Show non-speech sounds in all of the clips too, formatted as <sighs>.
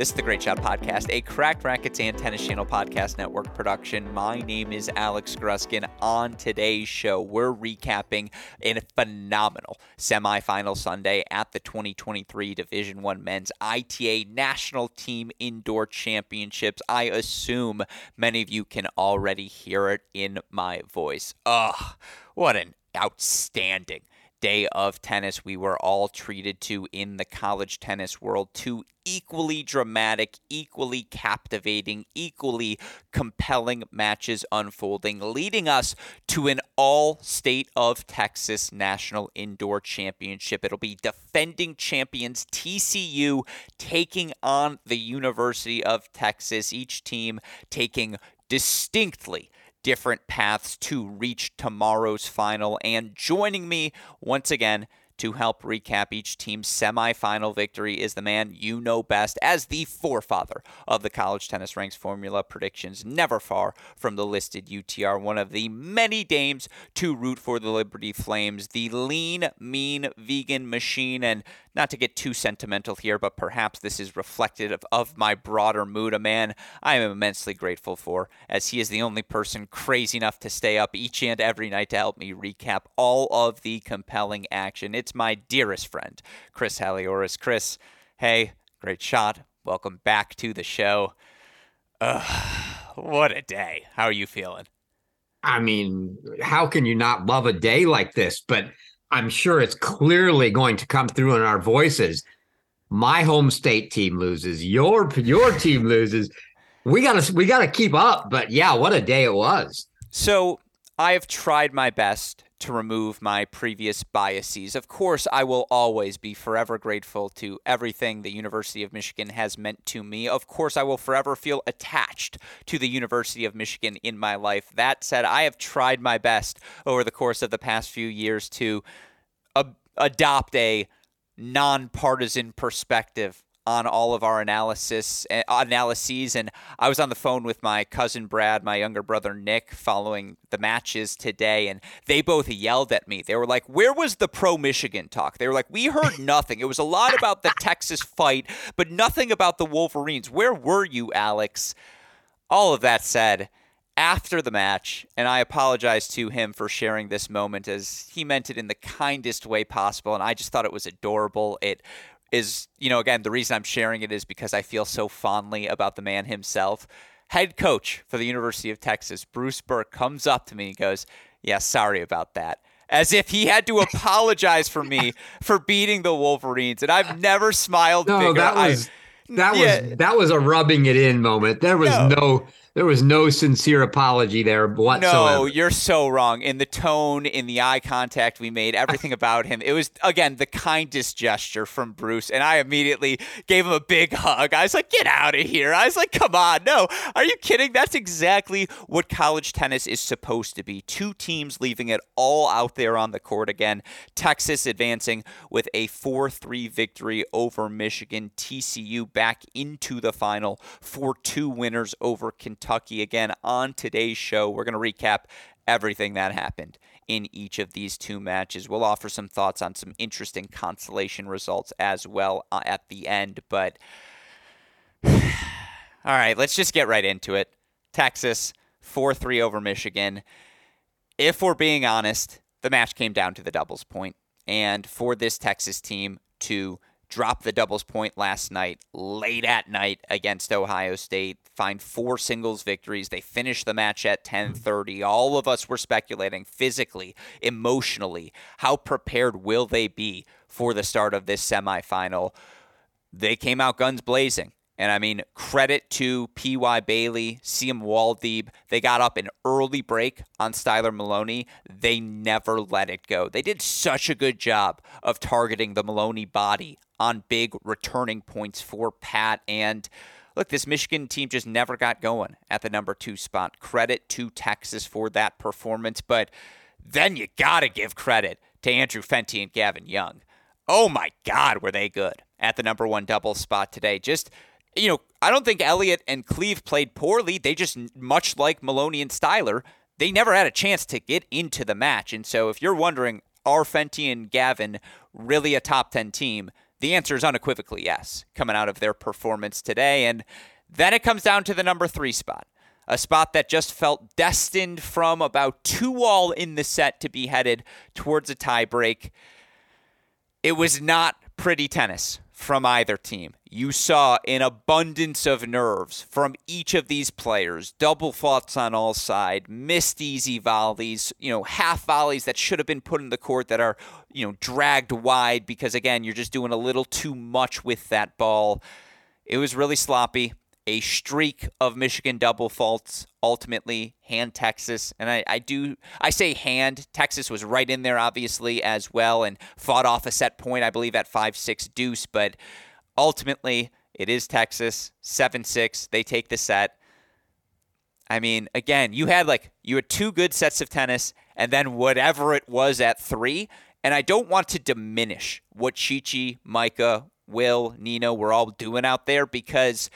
This is the Great Shot Podcast, a Cracked Rackets and Tennis Channel Podcast Network production. My name is Alex Gruskin. On today's show, we're recapping a phenomenal semifinal Sunday at the 2023 Division One Men's ITA National Team Indoor Championships. I assume many of you can already hear it in my voice. Ugh, what an outstanding day of tennis we were all treated to in the college tennis world. Two equally dramatic, equally captivating, equally compelling matches unfolding, leading us to an all state of Texas National Indoor Championship. It'll be defending champions TCU taking on the University of Texas, each team taking distinctly different paths to reach tomorrow's final. And joining me once again to help recap each team's semifinal victory is the man you know best as the forefather of the college tennis ranks formula predictions, never far from the listed UTR, one of the many dames to root for the Liberty Flames, the lean, mean vegan machine, and not to get too sentimental here, but perhaps this is reflective of, of, my broader mood. A man I am immensely grateful for, as he is the only person crazy enough to stay up each and every night to help me recap all of the compelling action. It's my dearest friend, Chris Halioris. Chris, hey, great shot. Welcome back to the show. Ugh, what a day. How are you feeling? I mean, how can you not love a day like this? But I'm sure it's clearly going to come through in our voices. My home state team loses. Your your team loses. We gotta we gotta keep up. But yeah, what a day it was. So I have tried my best to remove my previous biases. Of course, I will always be forever grateful to everything the University of Michigan has meant to me. Of course, I will forever feel attached to the University of Michigan in my life. That said, I have tried my best over the course of the past few years to adopt a nonpartisan perspective on all of our analysis uh, analyses and I was on the phone with my cousin Brad, my younger brother Nick following the matches today and they both yelled at me. They were like, "Where was the pro Michigan talk?" They were like, "We heard <laughs> nothing. It was a lot about the Texas fight, but nothing about the Wolverines. Where were you, Alex?" All of that said, after the match, and I apologize to him for sharing this moment as he meant it in the kindest way possible, and I just thought it was adorable. It is, you know, again, the reason I'm sharing it is because I feel so fondly about the man himself. Head coach for the University of Texas, Bruce Berque, comes up to me and goes, Yeah, sorry about that. As if he had to apologize for me <laughs> for beating the Wolverines. And I've never smiled no, bigger. That was, I, that, yeah. was, that was a rubbing it in moment. There was no, no there was no sincere apology there whatsoever. No, you're so wrong. In the tone, in the eye contact we made, everything <laughs> about him. It was again the kindest gesture from Bruce, and I immediately gave him a big hug. I was like, "Get out of here!" I was like, "Come on, no, are you kidding?" That's exactly what college tennis is supposed to be. Two teams leaving it all out there on the court again. Texas advancing with a 4-3 victory over Michigan. TCU back into the final for two winners over Kentucky. Kentucky. Again, on today's show, we're going to recap everything that happened in each of these two matches. We'll offer some thoughts on some interesting consolation results as well uh, at the end. But <sighs> all right, let's just get right into it. Texas 4 3 over Michigan. If we're being honest, the match came down to the doubles point. And for this Texas team to drop the doubles point last night, late at night against Ohio State, find four singles victories. They finished the match at 10:30. All of us were speculating physically, emotionally, how prepared will they be for the start of this semifinal? They came out guns blazing. And I mean, credit to P.Y. Bailly, Siem Woldeab. They got up an early break on Styler Maloney. They never let it go. They did such a good job of targeting the Maloney body on big returning points for Pat. And look, this Michigan team just never got going at the number two spot. Credit to Texas for that performance. But then you got to give credit to Andrew Fenty and Gavin Young. Oh my God, were they good at the number one double spot today. Just you know, I don't think Eliot and Cleeve played poorly. They just, much like Maloney and Styler, they never had a chance to get into the match. And so if you're wondering, are Fenty and Gavin really a top 10 team? The answer is unequivocally yes, coming out of their performance today. And then it comes down to the number three spot, a spot that just felt destined from about two all in the set to be headed towards a tiebreak. It was not pretty tennis from either team. You saw an abundance of nerves from each of these players. Double faults on all sides, missed easy volleys, you know, half volleys that should have been put in the court that are, you know, dragged wide because again, you're just doing a little too much with that ball. It was really sloppy a streak of Michigan double faults ultimately hand Texas. And I, I do I say hand. Texas was right in there obviously as well and fought off a set point, I believe, at five six deuce, but ultimately it is Texas, seven six. They take the set. I mean, again, you had like you had two good sets of tennis and then whatever it was at three. And I don't want to diminish what Chi Chi, Micah, Will, Nino were all doing out there because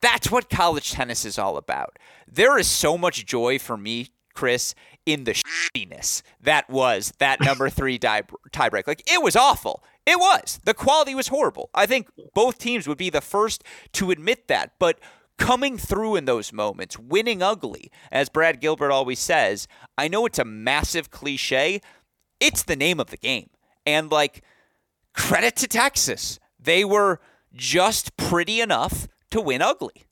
that's what college tennis is all about. There is so much joy for me, Chris, in the shittiness that was that <laughs> number three tiebreak. Like, it was awful. It was. The quality was horrible. I think both teams would be the first to admit that. But coming through in those moments, winning ugly, as Brad Gilbert always says, I know it's a massive cliche. It's the name of the game. And, like, credit to Texas. They were just pretty enough to win ugly.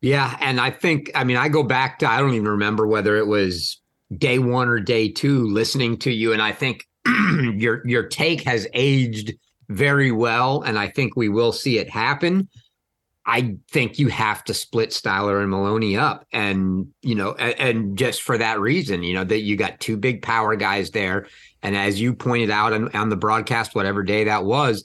Yeah, and I think I mean I go back to I don't even remember whether it was day 1 or day 2 listening to you and I think <clears throat> your your take has aged very well and I think we will see it happen. I think you have to split Styler and Maloney up and you know and, and just for that reason, you know that you got two big power guys there and as you pointed out on, on the broadcast whatever day that was,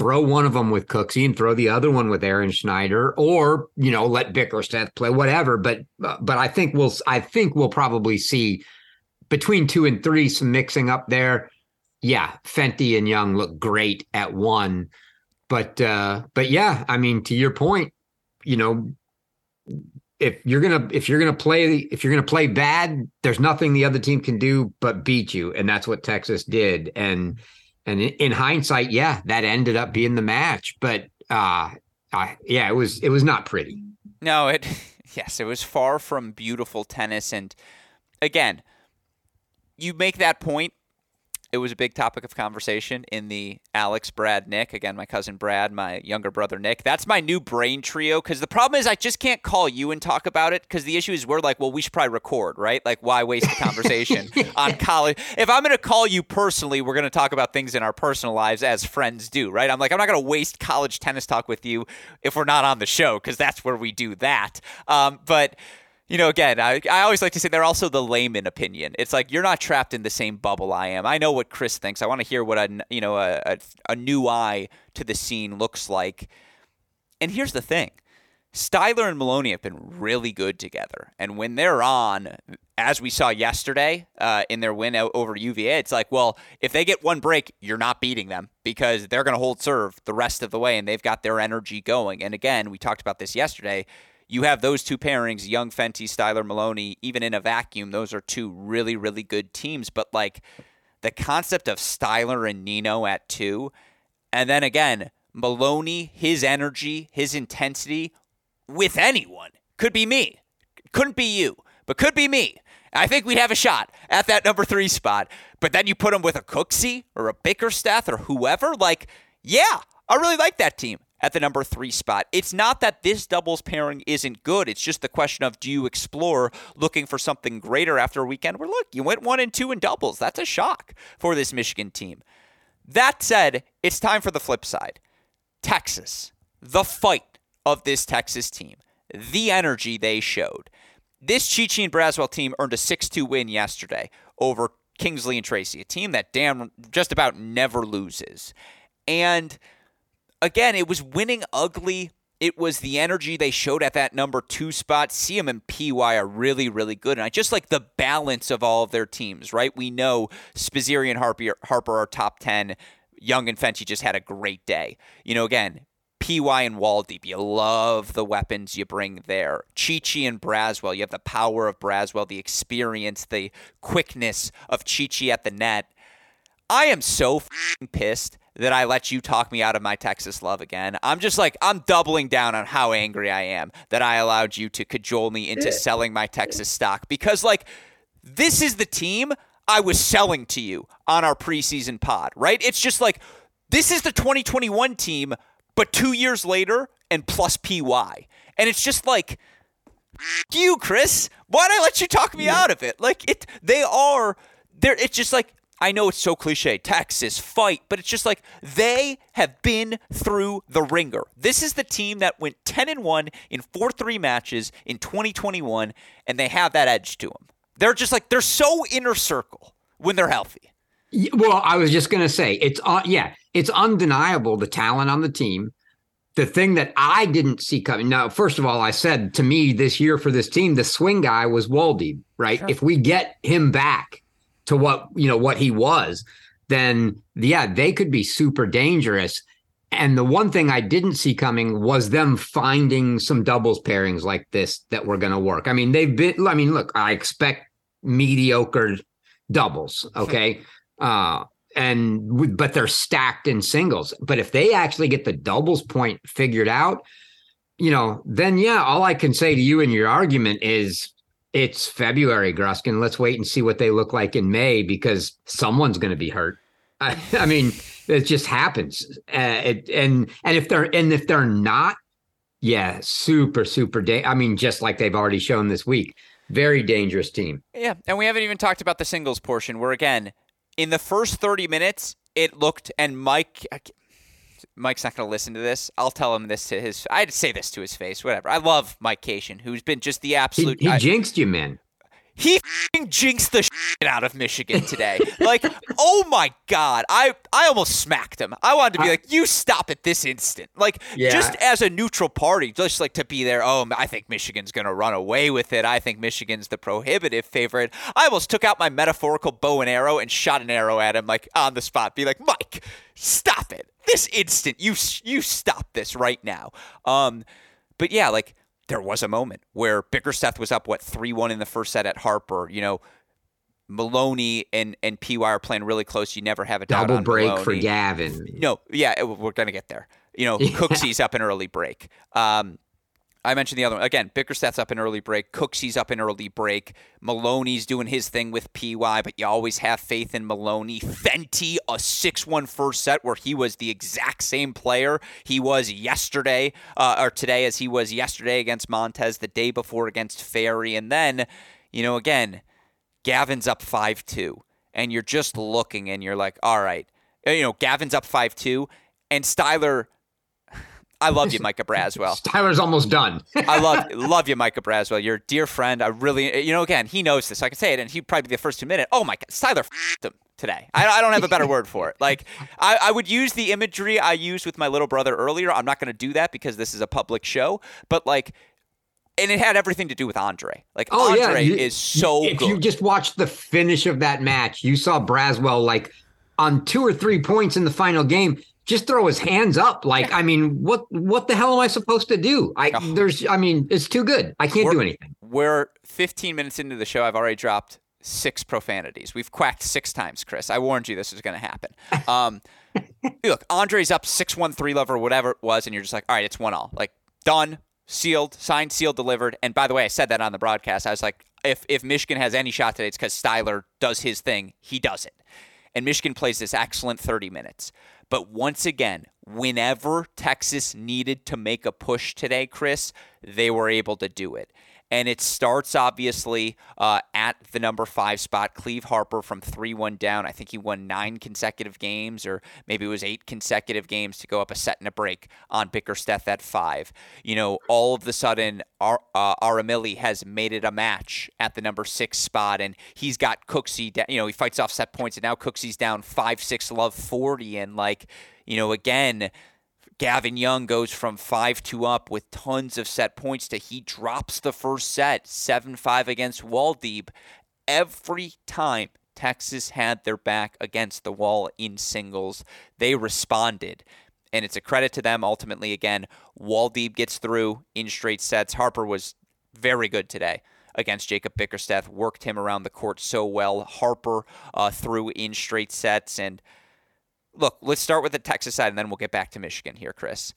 throw one of them with Cooksey and throw the other one with Ehrenschneider, or you know let Bickerstaff play whatever. But but I think we'll I think we'll probably see between two and three some mixing up there. Yeah, Fenty and Young look great at one, but uh, but yeah, I mean to your point, you know. If you're gonna if you're gonna play if you're gonna play bad, there's nothing the other team can do but beat you, and that's what Texas did. And and in hindsight, yeah, that ended up being the match. But uh, uh, yeah, it was it was not pretty. No, it <laughs> yes, it was far from beautiful tennis. And again, you make that point it was a big topic of conversation in the Alex, Brad, Nick. Again, my cousin Brad, my younger brother Nick. That's my new brain trio because the problem is I just can't call you and talk about it because the issue is we're like, well, we should probably record, right? Like, why waste the conversation <laughs> on college? If I'm going to call you personally, we're going to talk about things in our personal lives as friends do, right? I'm like, I'm not going to waste college tennis talk with you if we're not on the show because that's where we do that. Um, but you know, again, I, I always like to say they're also the layman opinion. It's like you're not trapped in the same bubble I am. I know what Chris thinks. I want to hear what a you know a, a, a new eye to the scene looks like. And here's the thing: Styler and Maloney have been really good together, and when they're on, as we saw yesterday uh, in their win over UVA, it's like, well, if they get one break, you're not beating them because they're going to hold serve the rest of the way, and they've got their energy going. And again, we talked about this yesterday you have those two pairings, Young Fenty, Styler Maloney, even in a vacuum, those are two really, really good teams. But like the concept of Styler and Nino at two, and then again, Maloney, his energy, his intensity with anyone could be me. Couldn't be you, but could be me. I think we'd have a shot at that number three spot. But then you put him with a Cooksey or a Bickerstaff or whoever. Like, yeah, I really like that team at the number three spot. It's not that this doubles pairing isn't good. It's just the question of do you explore looking for something greater after a weekend where, look, you went one and two in doubles. That's a shock for this Michigan team. That said, it's time for the flip side. Texas, the fight of this Texas team, the energy they showed. This Chi and Braswell team earned a 6 2 win yesterday over Kingsley and Tracy, a team that damn just about never loses. And again, it was winning ugly. It was the energy they showed at that number two spot. Siem and PY are really, really good. And I just like the balance of all of their teams, right? We know Spizzirri and Harper, are top 10. Young and Fenty just had a great day. You know, again, PY and Woldeab, you love the weapons you bring there. Chichi and Braswell, you have the power of Braswell, the experience, the quickness of Chichi at the net. I am so pissed that I let you talk me out of my Texas love again. I'm just like, I'm doubling down on how angry I am that I allowed you to cajole me into selling my Texas stock because, like, this is the team I was selling to you on our preseason pod, right? It's just like, this is the 2021 team, but two years later and plus PY. And it's just like, you, Chris. Why'd I let you talk me out of it? Like, it, they are, they're, it's just like, I know it's so cliche, Texas, fight, but it's just like they have been through the ringer. This is the team that went 10 and 1 in 4 3 matches in 2021, and they have that edge to them. They're just like, they're so inner circle when they're healthy. Well, I was just going to say, it's, uh, yeah, it's undeniable the talent on the team. The thing that I didn't see coming. Now, first of all, I said to me this year for this team, the swing guy was Woldeab, right? Sure. If we get him back, to what you know what he was, then yeah, they could be super dangerous. And the one thing I didn't see coming was them finding some doubles pairings like this that were going to work. I mean, they've been. I mean, look, I expect mediocre doubles. Okay. uh, and but they're stacked in singles. But if they actually get the doubles point figured out, you know, then yeah, all I can say to you in your argument is it's February, Gruskin. Let's wait and see what they look like in May because someone's going to be hurt. I, <laughs> I, mean, it just happens. Uh, it, and and if they're and if they're not, yeah, super super. Da- I mean, just like they've already shown this week, very dangerous team. Yeah, and we haven't even talked about the singles portion. Where again, in the first thirty minutes, it looked and Mike. Mike's not going to listen to this. I'll tell him this to his. I'd say this to his face. Whatever. I love Mike Cation, who's been just the absolute. He, he I, jinxed you, man. He jinxed the shit out of Michigan today. like, oh my god, I I almost smacked him. I wanted to be I, like, you stop at this instant. Like, yeah. just as a neutral party, just like to be there. Oh, I think Michigan's gonna run away with it. I think Michigan's the prohibitive favorite. I almost took out my metaphorical bow and arrow and shot an arrow at him, like on the spot. Be like, Mike, stop it this instant. You you stop this right now. Um, but yeah, like there was a moment where Bickerstaff was up what three one in the first set at Harper. You know, Maloney and and Py are playing really close. You never have a double break Maloney. for Gavin. No, yeah, we're gonna get there. You know, <laughs> Cooksey's up an early break. Um, I mentioned the other one. Again, Bickerstaff's up in early break. Cooksey's up in early break. Maloney's doing his thing with PY, but you always have faith in Maloney. Fenty, a 6 1 first set where he was the exact same player he was yesterday, uh, or today as he was yesterday against Montez, the day before against Ferry. And then, you know, again, Gavin's up 5 2. And you're just looking and you're like, all right. You know, Gavin's up 5 2. And Styler I love you, Micah Braswell. <laughs> Tyler's almost done. I love <laughs> love you, Micah Braswell. You're a dear friend. I really, you know, again, he knows this. I can say it, and he'd probably be the first to admit it. Oh my God, Tyler him today. I, I, don't have a better word for it. Like I, I, would use the imagery I used with my little brother earlier. I'm not going to do that because this is a public show. But like, and it had everything to do with Andre. Like oh, Andre yeah. you, is so if good. you just watched the finish of that match, you saw Braswell like on two or three points in the final game just throw his hands up. Like, I mean, what what the hell am I supposed to do? I oh. there's I mean, it's too good. I can't we're, do anything. We're 15 minutes into the show. I've already dropped six profanities. We've quacked six times, Chris. I warned you this was going to happen. Um, <laughs> look, Andre's up six one three love or whatever it was, and you're just like, all right, it's one all. Like done, sealed, signed, sealed, delivered. And by the way, I said that on the broadcast. I was like, if if Michigan has any shot today, it's because Styler does his thing. He does it, and Michigan plays this excellent 30 minutes. But once again, whenever Texas needed to make a push today, Chris, they were able to do it. And it starts obviously uh, at the number five spot. Cleeve Harper from 3 1 down. I think he won nine consecutive games, or maybe it was eight consecutive games to go up a set and a break on Bickerstaff at five. You know, all of the sudden, Ar- uh, Arimilli has made it a match at the number six spot, and he's got Cooksey. Da- you know, he fights off set points, and now Cooksey's down 5 6 love 40. And, like, you know, again, Gavin Young goes from 5 2 up with tons of set points to he drops the first set 7 5 against Woldeab. Every time Texas had their back against the wall in singles, they responded. and it's a credit to them. Ultimately, again, Woldeab gets through in straight sets. Harper was very good today against Jacob Bickerstaff, worked him around the court so well. Harper uh, threw in straight sets. And look, let's start with the Texas side, and then we'll get back to Michigan here, Chris.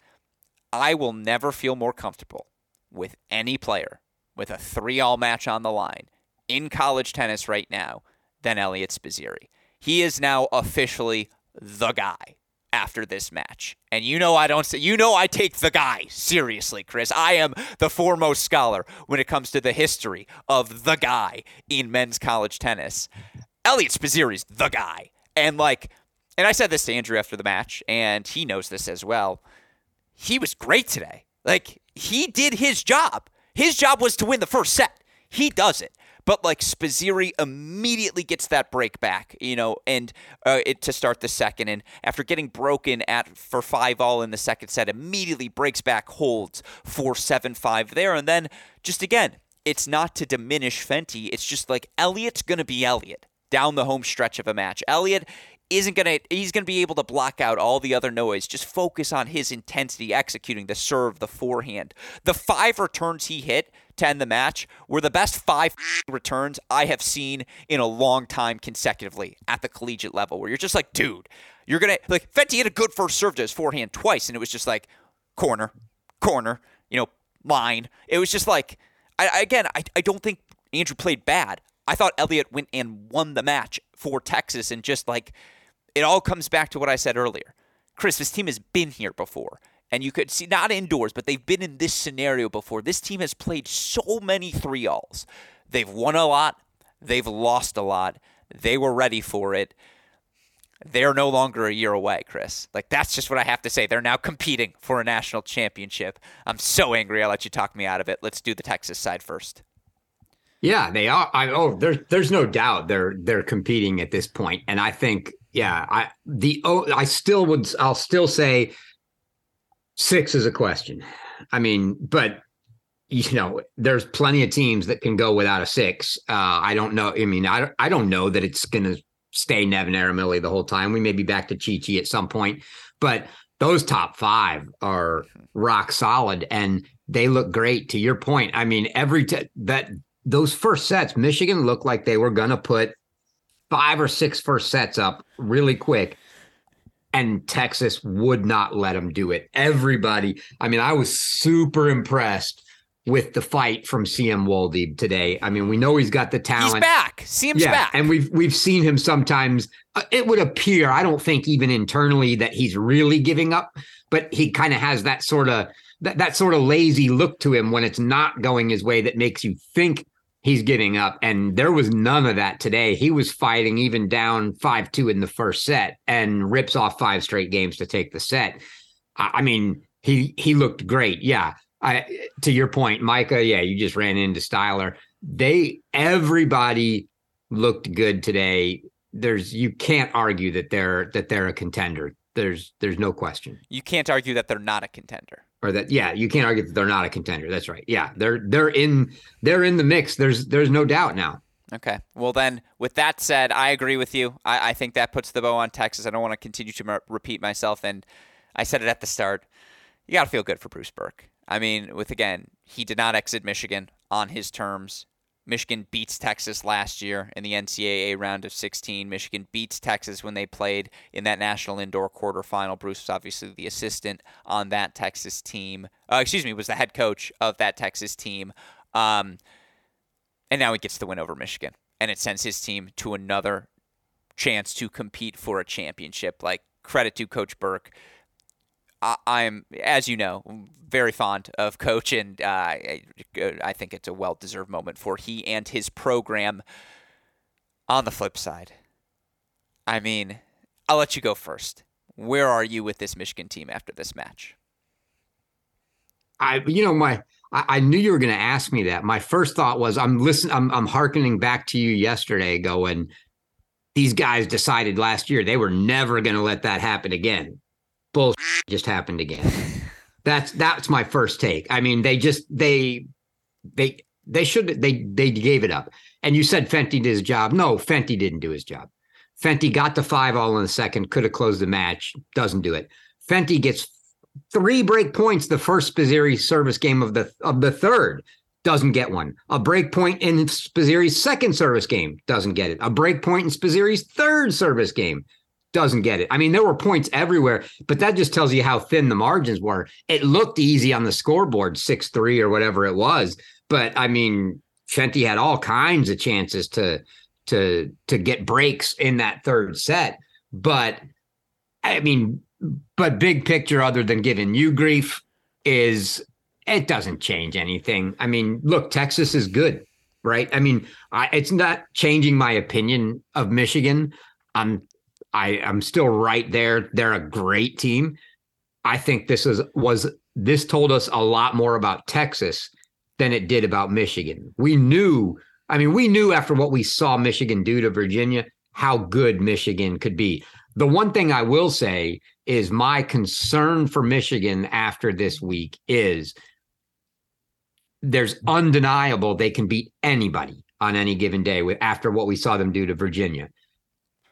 I will never feel more comfortable with any player with a three all match on the line in college tennis right now than Eliot Spizzirri. He is now officially the guy after this match. And you know I don't say you know I take the guy seriously, Chris. I am the foremost scholar when it comes to the history of the guy in men's college tennis. Eliot Spizzirri's the guy. And like and I said this to Andrew after the match, and he knows this as well. He was great today. Like he did his job. His job was to win the first set. He does it. But like Spizzirri immediately gets that break back, you know, and uh, it to start the second. And after getting broken at for five all in the second set, immediately breaks back, holds four seven five there, and then just again, it's not to diminish Fenty. It's just like Eliot's gonna be Eliot down the home stretch of a match. Eliot isn't going to he's going to be able to block out all the other noise. Just focus on his intensity executing the serve the forehand. The five returns he hit to end the match were the best five <laughs> returns i have seen in a long time consecutively at the collegiate level where you're just like dude you're going to like fenty had a good first serve to his forehand twice and it was just like corner corner you know line. It was just like I, again I, I don't think andrew played bad. I thought Eliot went and won the match for Texas and just like it all comes back to what I said earlier. Chris, this team has been here before. And you could see, not indoors, but they've been in this scenario before. This team has played so many three alls. They've won a lot, they've lost a lot. They were ready for it. They're no longer a year away, Chris. Like, that's just what I have to say. They're now competing for a national championship. I'm so angry. I'll let you talk me out of it. Let's do the Texas side first. Yeah, they are. I, oh, there's there's no doubt they're they're competing at this point, and I think yeah, I the oh, I still would I'll still say six is a question. I mean, but you know, there's plenty of teams that can go without a six. Uh, I don't know. I mean, I I don't know that it's going to stay Nevin Arimilli the whole time. We may be back to Chi Chi at some point, but those top five are rock solid and they look great. To your point, I mean, every t- that those first sets, Michigan looked like they were going to put five or six first sets up really quick. And Texas would not let them do it. Everybody, I mean, I was super impressed with the fight from Siem Woldeab today. I mean, we know he's got the talent. He's back. Siem's yeah, back. And we've we've seen him sometimes. Uh, it would appear, I don't think even internally that he's really giving up, but he kind of has that sort of that, that sort of lazy look to him when it's not going his way that makes you think he's giving up. And there was none of that today. He was fighting even down 5 2 in the first set and rips off five straight games to take the set. I mean, he he looked great. Yeah. I to your point, Micah, yeah, you just ran into Styler. They everybody looked good today. There's you can't argue that they're that they're a contender. There's there's no question. You can't argue that they're not a contender or that yeah you can't argue that they're not a contender. That's right. Yeah they're they're in they're in the mix. There's there's no doubt now. Okay. Well then with that said i agree with you. I, I think that puts the bow on texas. I don't want to continue to repeat myself and i said it at the start. You got to feel good for bruce berque. I mean with again he did not exit michigan on his terms Michigan beats Texas last year in the NCAA round of 16. Michigan beats Texas when they played in that national indoor quarterfinal. Bruce was obviously the assistant on that Texas team. Uh, excuse me, was the head coach of that Texas team. Um, and now he gets the win over Michigan, and it sends his team to another chance to compete for a championship. Like credit to Coach Berque I, am as you know, very fond of Coach, and uh, I, think it's a well deserved moment for he and his program. On the flip side, I mean, I'll let you go first. Where are you with this Michigan team after this match? I, you know, my I, knew you were going to ask me that. My first thought was, I'm listening. I'm I'm harkening back to you yesterday, going. These guys decided last year they were never going to let that happen again bullshit just happened again. That's that's my first take. I mean, they just they they they should they they gave it up. And you said Fenty did his job. No, Fenty didn't do his job. Fenty got the five all in the second, could have closed the match, doesn't do it. Fenty gets three break points the first Spizzirri service game of the of the third. Doesn't get one. A break point in Spizzirri's second service game doesn't get it. A break point in Spizzirri's third service game doesn't get it. I mean, there were points everywhere, but that just tells you how thin the margins were. It looked easy on the scoreboard, 6 3 or whatever it was. But I mean, Fenty had all kinds of chances to to to get breaks in that third set. But I mean, but big picture, other than giving you grief, is it doesn't change anything. I mean, look, Texas is good, right? I mean, I, it's not changing my opinion of Michigan. I'm I I'm still right there. They're a great team. I think this is was this told us a lot more about Texas than it did about Michigan. We knew, I mean, we knew after what we saw Michigan do to Virginia how good Michigan could be. The one thing I will say is my concern for Michigan after this week is there's undeniable they can beat anybody on any given day with after what we saw them do to Virginia.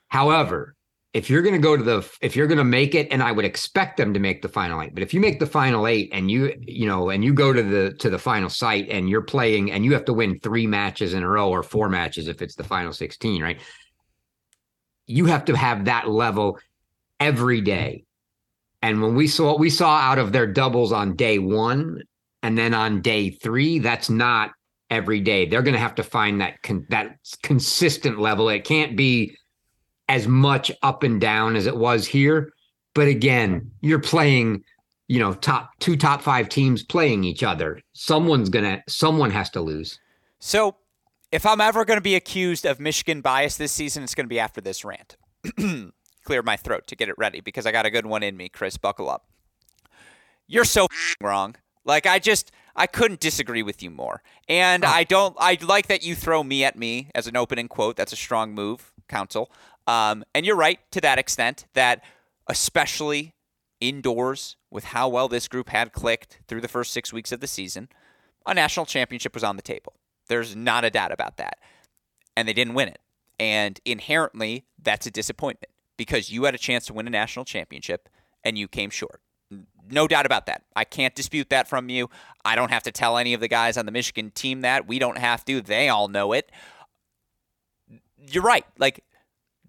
However, if you're going to go to the if you're going to make it and i would expect them to make the final eight but if you make the final eight and you you know and you go to the to the final site and you're playing and you have to win three matches in a row or four matches if it's the final 16 right? You have to have that level every day. And when we saw what we saw out of their doubles on day one and then on day three that's not every day. They're going to have to find that con- that consistent level. It can't be as much up and down as it was here. But again, you're playing, you know, top two top five teams playing each other. Someone's gonna someone has to lose. So if I'm ever gonna be accused of Michigan bias this season, it's gonna be after this rant. <clears throat> Clear my throat to get it ready because I got a good one in me, Chris. Buckle up. You're so wrong. Like I just I couldn't disagree with you more. And. I don't I like that you throw me at me as an opening quote. That's a strong move, counsel. Um, and you're right to that extent that, especially indoors, with how well this group had clicked through the first six weeks of the season, a national championship was on the table. There's not a doubt about that. And they didn't win it. And inherently, that's a disappointment because you had a chance to win a national championship and you came short. No doubt about that. I can't dispute that from you. I don't have to tell any of the guys on the Michigan team that. We don't have to. They all know it. You're right. Like,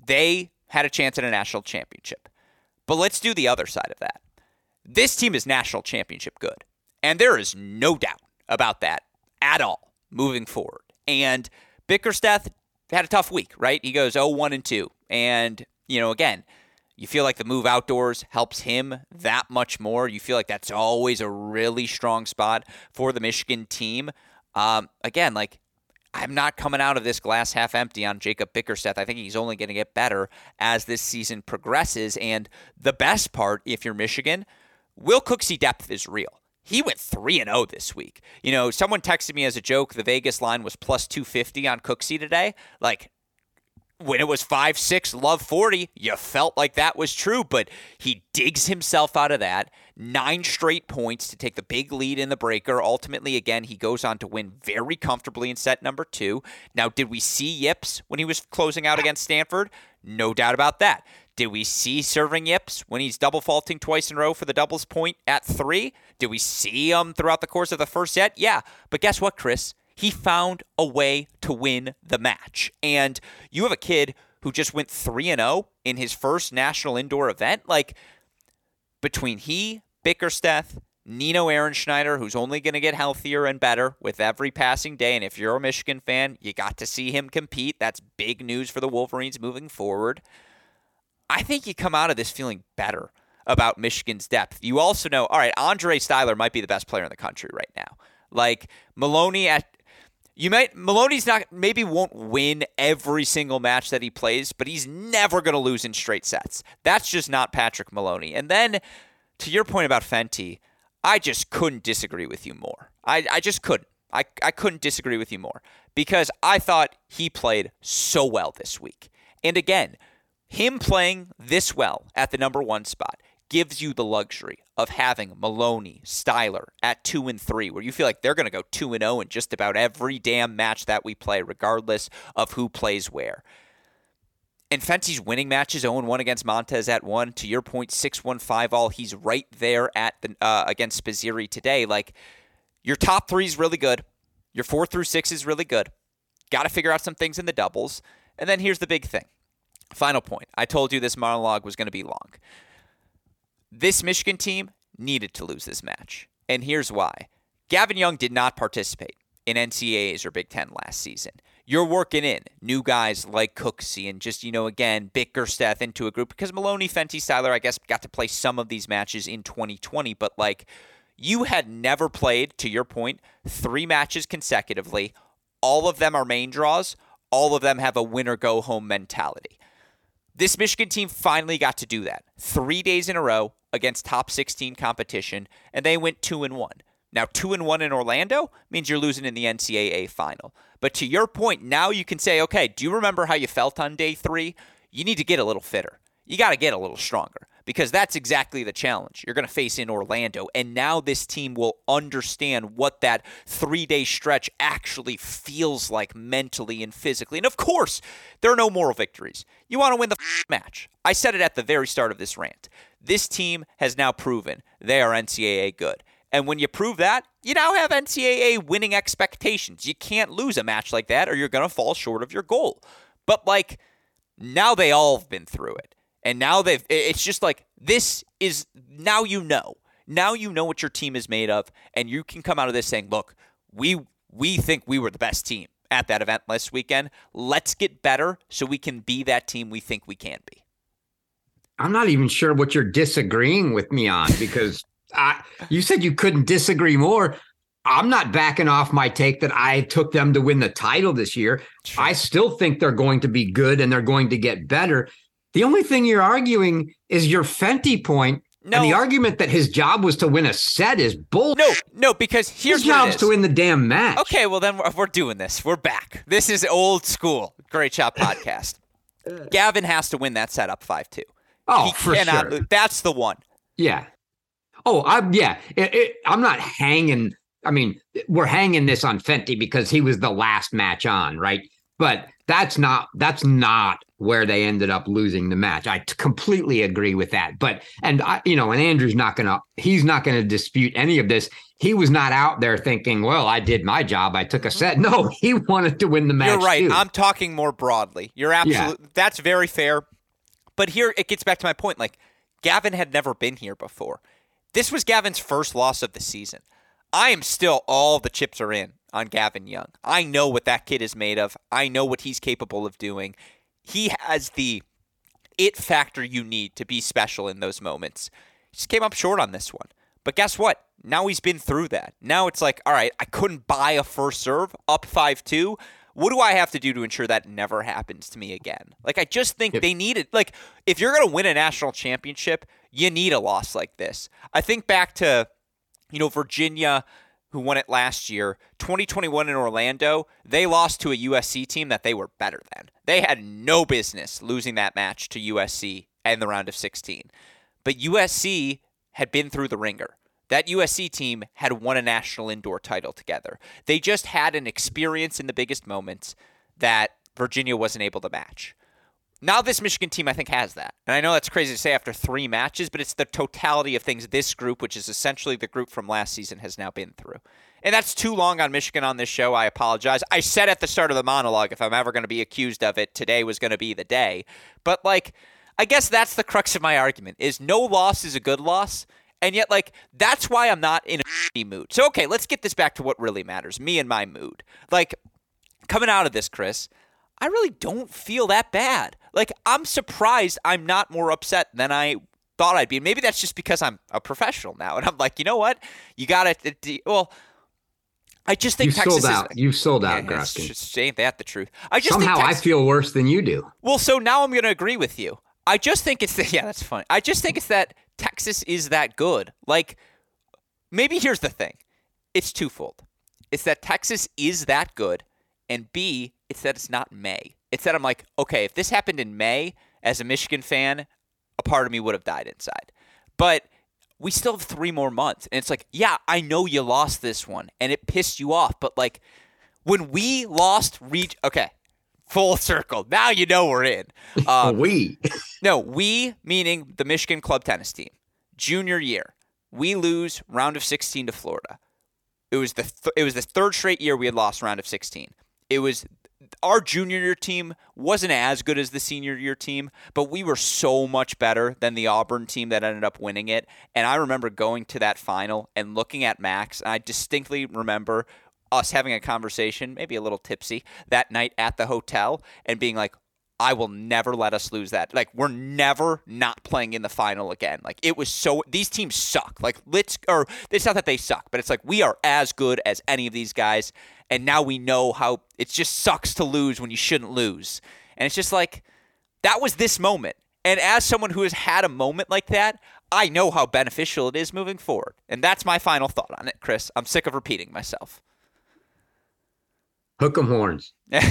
they had a chance at a national championship. But let's do the other side of that. This team is national championship good. And there is no doubt about that at all moving forward. And Bickerstaff had a tough week, right? He goes 0 1 and 2. And, you know, again, you feel like the move outdoors helps him that much more. You feel like that's always a really strong spot for the Michigan team. Um, again, like I'm not coming out of this glass half empty on Jacob Bickerstaff. I think he's only going to get better as this season progresses. And the best part, if you're Michigan, Will Cooksey depth is real. He went 3 and 0 this week. You know, someone texted me as a joke the Vegas line was plus 250 on Cooksey today. Like, when it was 5 6, love 40, you felt like that was true, but he digs himself out of that. Nine straight points to take the big lead in the breaker. Ultimately, again, he goes on to win very comfortably in set number two. Now, did we see Yips when he was closing out against Stanford? No doubt about that. Did we see serving Yips when he's double faulting twice in a row for the doubles point at three? Did we see him throughout the course of the first set? Yeah. But guess what, Chris? he found a way to win the match. And you have a kid who just went 3 and 0 in his first national indoor event. Like between he, Bickerstaff, Nino Ehrenschneider, who's only going to get healthier and better with every passing day. And if you're a Michigan fan, you got to see him compete. That's big news for the Wolverines moving forward. I think you come out of this feeling better about Michigan's depth. You also know, all right, Andre Styler might be the best player in the country right now. Like Maloney at you might Maloney's not maybe won't win every single match that he plays, but he's never going to lose in straight sets. That's just not Patrick Maloney. And then to your point about Fenty, I just couldn't disagree with you more. I, I just couldn't. I, I couldn't disagree with you more because I thought he played so well this week. And again, him playing this well at the number one spot gives you the luxury of having Maloney, Styler at two and three, where you feel like they're going to go two and zero oh in just about every damn match that we play, regardless of who plays where. And Fenty's winning matches 0 1 against Montez at 1. To your point, 6 1 5 all. He's right there at the uh, against Spizzirri today. Like, your top three is really good. Your four through six is really good. Got to figure out some things in the doubles. And then here's the big thing. Final point. I told you this monologue was going to be long. This Michigan team needed to lose this match. And here's why Gavin Young did not participate in NCAAs or Big Ten last season you're working in new guys like Cooksey and just, you know, again, Bickerstaff into a group because Maloney, Fenty, Styler, I guess, got to play some of these matches in 2020, but like you had never played, to your point, three matches consecutively. All of them are main draws. All of them have a winner go home mentality. This Michigan team finally got to do that three days in a row against top 16 competition, and they went two and one. Now, two and one in Orlando means you're losing in the NCAA final. But to your point, now you can say, okay, do you remember how you felt on day three? You need to get a little fitter. You got to get a little stronger because that's exactly the challenge you're going to face in Orlando. And now this team will understand what that three day stretch actually feels like mentally and physically. And of course, there are no moral victories. You want to win the match. I said it at the very start of this rant. This team has now proven they are NCAA good. And when you prove that, you now have NCAA winning expectations. You can't lose a match like that or you're going to fall short of your goal. But like now they all have been through it. And now they've it's just like this is now you know. Now you know what your team is made of and you can come out of this saying, "Look, we we think we were the best team at that event last weekend. Let's get better so we can be that team we think we can be." I'm not even sure what you're disagreeing with me on because I, you said you couldn't disagree more. I'm not backing off my take that I took them to win the title this year. Sure. I still think they're going to be good and they're going to get better. The only thing you're arguing is your Fenty point. No. And the argument that his job was to win a set is bull. No, no, because here's his job's to win the damn match. Okay, well then we're, doing this. We're back. This is old school. Great shot <coughs> podcast. Gavin has to win that set up five two. Oh, he for sure. That's the one. Yeah. Oh, I'm yeah. It, it, I'm not hanging. I mean, we're hanging this on Fenty because he was the last match on, right? But that's not that's not where they ended up losing the match. I t- completely agree with that. But and I, you know, and Andrew's not gonna he's not gonna dispute any of this. He was not out there thinking, "Well, I did my job. I took a set." Mm-hmm. No, he wanted to win the match. You're right. Too. I'm talking more broadly. You're absolutely yeah. that's very fair. But here it gets back to my point. Like Gavin had never been here before. This was Gavin's first loss of the season. I am still all the chips are in on Gavin Young. I know what that kid is made of. I know what he's capable of doing. He has the it factor you need to be special in those moments. He just came up short on this one. But guess what? Now he's been through that. Now it's like, all right, I couldn't buy a first serve up 5 2. What do I have to do to ensure that never happens to me again? Like, I just think yep. they need it. Like, if you're going to win a national championship, you need a loss like this. I think back to, you know, Virginia, who won it last year, 2021 in Orlando, they lost to a USC team that they were better than. They had no business losing that match to USC in the round of 16. But USC had been through the ringer. That USC team had won a national indoor title together. They just had an experience in the biggest moments that Virginia wasn't able to match. Now, this Michigan team, I think, has that. And I know that's crazy to say after three matches, but it's the totality of things this group, which is essentially the group from last season, has now been through. And that's too long on Michigan on this show. I apologize. I said at the start of the monologue, if I'm ever going to be accused of it, today was going to be the day. But, like, I guess that's the crux of my argument is no loss is a good loss. And yet, like, that's why I'm not in a <laughs> mood. So, okay, let's get this back to what really matters me and my mood. Like, coming out of this, Chris, I really don't feel that bad. Like, I'm surprised I'm not more upset than I thought I'd be. maybe that's just because I'm a professional now. <laughs> And I'm like, you know what? You got to, uh, well, I just think you Texas sold out. Is, you sold out, Gruskin. Just ain't that the truth? I just somehow Texas, I feel worse than you do. Well, so now I'm going to agree with you. I just think it's the, <laughs> yeah, that's funny. I just think it's that Texas is that good. Like, maybe here's the thing. It's twofold. It's that Texas is that good, and B, it's that it's not May. It's that I'm like, okay, if this happened in May, as a Michigan fan, a part of me would have died inside. But we still have three more months. And it's like, yeah, I know you lost this one and it pissed you off. But like when we lost reach, okay, full circle. Now you know we're in. <laughs> Um, we. <laughs> no, we meaning the Michigan club tennis team. Junior year, we lose round of 16 to Florida. It was the th- it was the third straight year we had lost round of 16. It was our junior year team wasn't as good as the senior year team, but we were so much better than the Auburn team that ended up winning it. And I remember going to that final and looking at Max, and I distinctly remember us having a conversation, maybe a little tipsy, that night at the hotel and being like, I will never let us lose that. Like we're never not playing in the final again. Like it was so these teams suck. Like let's or it's not that they suck, but it's like we are as good as any of these guys and now we know how it just sucks to lose when you shouldn't lose. And it's just like that was this moment. And as someone who has had a moment like that, I know how beneficial it is moving forward. And that's my final thought on it, Chris. I'm sick of repeating myself. Hook 'em horns. yeah. <laughs>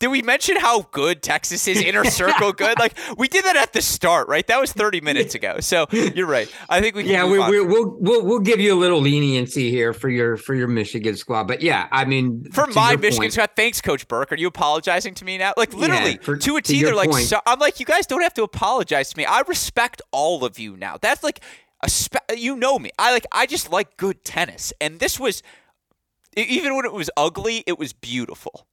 Did we mention how good Texas is inner <laughs> circle good? Like we did that at the start, right? That was 30 minutes ago. So you're right. I think we Yeah, we, we, will we'll we'll give you a little leniency here for your for your Michigan squad. But yeah, I mean For my Michigan point, squad, thanks Coach Berque. Are you apologizing to me now? Like literally yeah, for, to a T they're like so, I'm like you guys don't have to apologize to me. I respect all of you now. That's like a spe- you know me. I like I just like good tennis. And this was even when it was ugly, it was beautiful.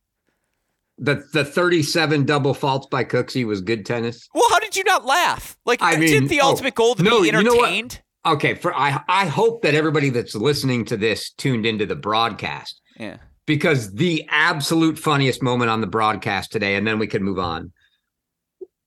The the 37 double faults by Cooksey was good tennis. Well, how did you not laugh? Like I mean, the oh, ultimate goal to no, be entertained? You know okay, for I I hope that everybody that's listening to this tuned into the broadcast. Yeah. Because the absolute funniest moment on the broadcast today, and then we can move on,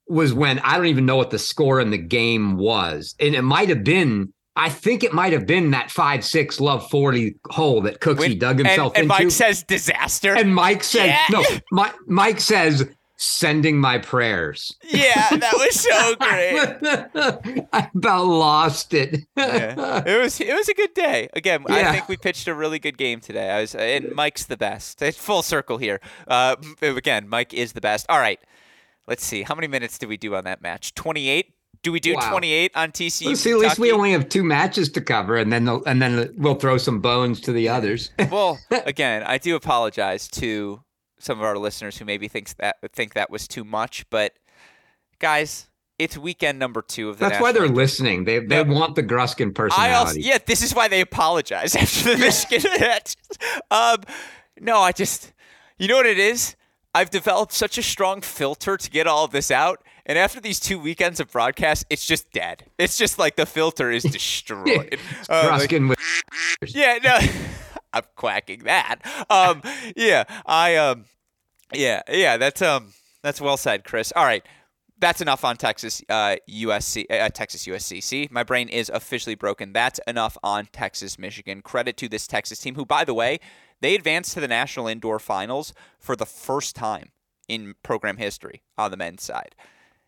was when I don't even know what the score in the game was. And it might have been I think it might have been that five six love forty hole that Cooksey dug himself and, and into. Mike says disaster. And Mike says yeah. no. Mike, Mike says sending my prayers. Yeah, that was so <laughs> great. I about lost it. yeah. It was it was a good day. Again, yeah. I think we pitched a really good game today. I was and Mike's the best. It's full circle here. Uh, again, Mike is the best. All right. Let's see. How many minutes did we do on that match? 28? Do we do wow. 28 on TCU? Well, see, at least we only have two matches to cover, and then and then we'll throw some bones to the others. well, <laughs> again, I do apologize to some of our listeners who maybe thinks that think that was too much, but guys, it's weekend number two of the. That's why they're listening. They they want the Gruskin personality. I also, yeah, this is why they apologize <laughs> after the Michigan <laughs> match. um, no, I just, you know what it is. I've developed such a strong filter to get all of this out and after these two weekends of broadcast, it's just dead. It's just like the filter is <laughs> destroyed. uh, like, <laughs> with <laughs> yeah, no, I'm quacking that. Um, yeah, I um, yeah, yeah, that's um, that's well said, Chris. All right. That's enough on Texas uh, USC, uh, Texas USC. See, my brain is officially broken. That's enough on Texas Michigan. Credit to this Texas team, who, by the way, they advanced to the national indoor finals for the first time in program history on the men's side.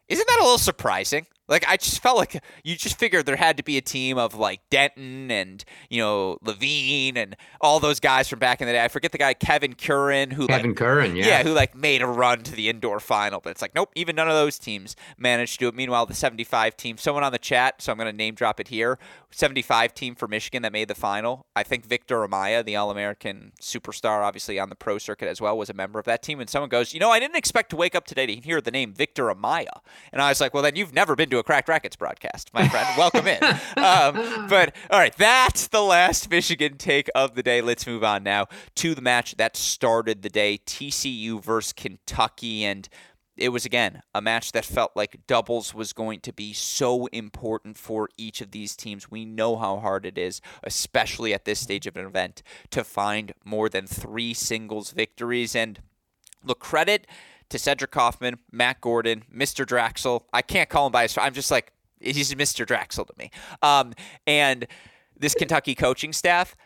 Isn't that a little surprising? Like I just felt like you just figured there had to be a team of like Denton and you know Levine and all those guys from back in the day. I forget the guy Kevin Curren who Kevin like, Curren, yeah, yeah, who like made a run to the indoor final. But it's like nope, even none of those teams managed to do it. Meanwhile, the 75 team, someone on the chat, so I'm going to name drop it here. 75 team for Michigan that made the final. I think Victor Amaya, the All American superstar, obviously on the pro circuit as well, was a member of that team. And someone goes, you know, I didn't expect to wake up today to hear the name Victor Amaya, and I was like, well, then you've never been to a Cracked Racquets broadcast, my friend. Welcome in. Um, but all right, that's the last Michigan take of the day. Let's move on now to the match that started the day TCU versus Kentucky. And it was again a match that felt like doubles was going to be so important for each of these teams. We know how hard it is, especially at this stage of an event, to find more than three singles victories. And look, credit to Cedric Kauffmann, Matt Gordon, Mr. Draxl. I can't call him by his. I'm just like he's Mr. Draxl to me. Um, and this Kentucky coaching staff.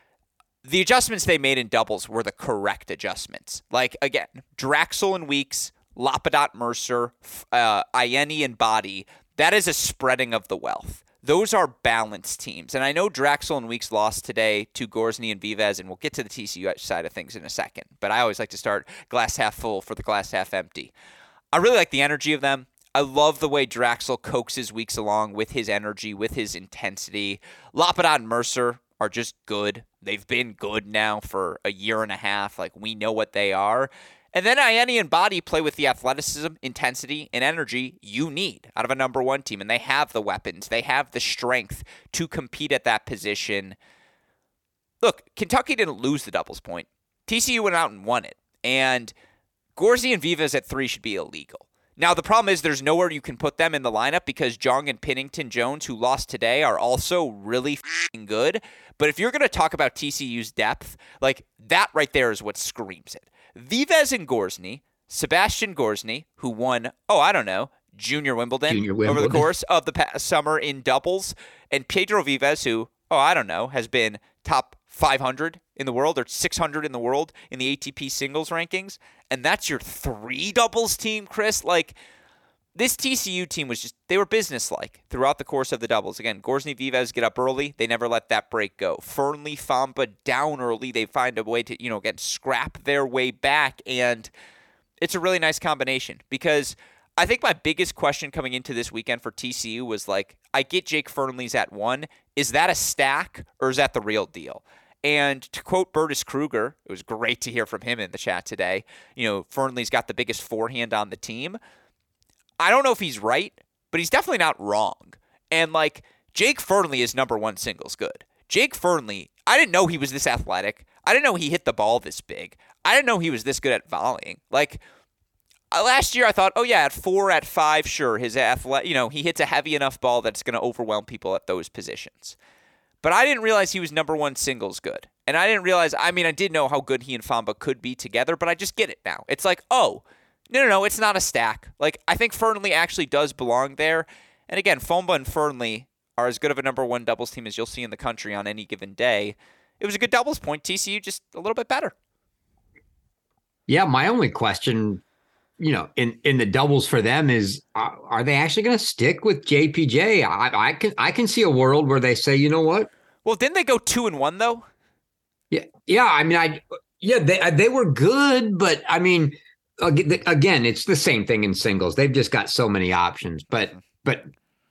The adjustments they made in doubles were the correct adjustments. Like again, Draxl and Weekes, Lapadat, Mercer, uh, Ayeni and Baadi. That is a spreading of the wealth those are balanced teams. And I know Draxl and Weekes lost today to Gorzny and Vives, and we'll get to the TCU side of things in a second. But I always like to start glass half full for the glass half empty. I really like the energy of them. I love the way Draxl coaxes Weekes along with his energy, with his intensity. Lapadat and Mercer are just good. They've been good now for a year and a half. Like, we know what they are. And then Ayeni and Baadi play with the athleticism, intensity, and energy you need out of a number one team. And they have the weapons, they have the strength to compete at that position. Look, Kentucky didn't lose the doubles point. TCU went out and won it. And Gorzny and Vives at three should be illegal. Now, the problem is there's nowhere you can put them in the lineup because Jong and Pennington Jones, who lost today, are also really good. But if you're going to talk about TCU's depth, like that right there is what screams it. Vives and Gorzny, Sebastian Gorzny, who won, oh, I don't know, Junior Wimbledon, Junior Wimbledon. over the course of the past summer in doubles, and Pedro Vives, who, oh, I don't know, has been top 500 in the world or 600 in the world in the ATP singles rankings, and that's your three doubles team, Chris. Like this TCU team was just they were businesslike throughout the course of the doubles. Again, Gorzny Vives get up early, they never let that break go. Fearnley Fomba down early, they find a way to you know again scrap their way back, and it's a really nice combination because. I think my biggest question coming into this weekend for TCU was like, I get Jake Fearnley's at one. Is that a stack or is that the real deal? And to quote Bertus Kruger, it was great to hear from him in the chat today. You know, Fearnley's got the biggest forehand on the team. I don't know if he's right, but he's definitely not wrong. And like Jake Fearnley is number one singles good. Jake Fearnley, I didn't know he was this athletic. I didn't know he hit the ball this big. I didn't know he was this good at volleying. Like uh, last year, I thought, oh yeah, at four, at five, sure, his athletic, you know, he hits a heavy enough ball that's going to overwhelm people at those positions. But I didn't realize he was number one singles good. And I didn't realize, I mean, I did know how good he and Fomba could be together, but I just get it now. It's like, oh, no, no, no, it's not a stack. Like, I think Fearnley actually does belong there. And again, Fomba and Fearnley are as good of a number one doubles team as you'll see in the country on any given day. It was a good doubles point. TCU just a little bit better. Yeah, my only question, you know, in in the doubles for them is, uh, are they actually going to stick with JPJ? I, I can I can see a world where they say, you know what? Well, didn't they go two and one though? Yeah, yeah. I mean, I yeah, they they were good, but I mean, again, it's the same thing in singles. They've just got so many options. But but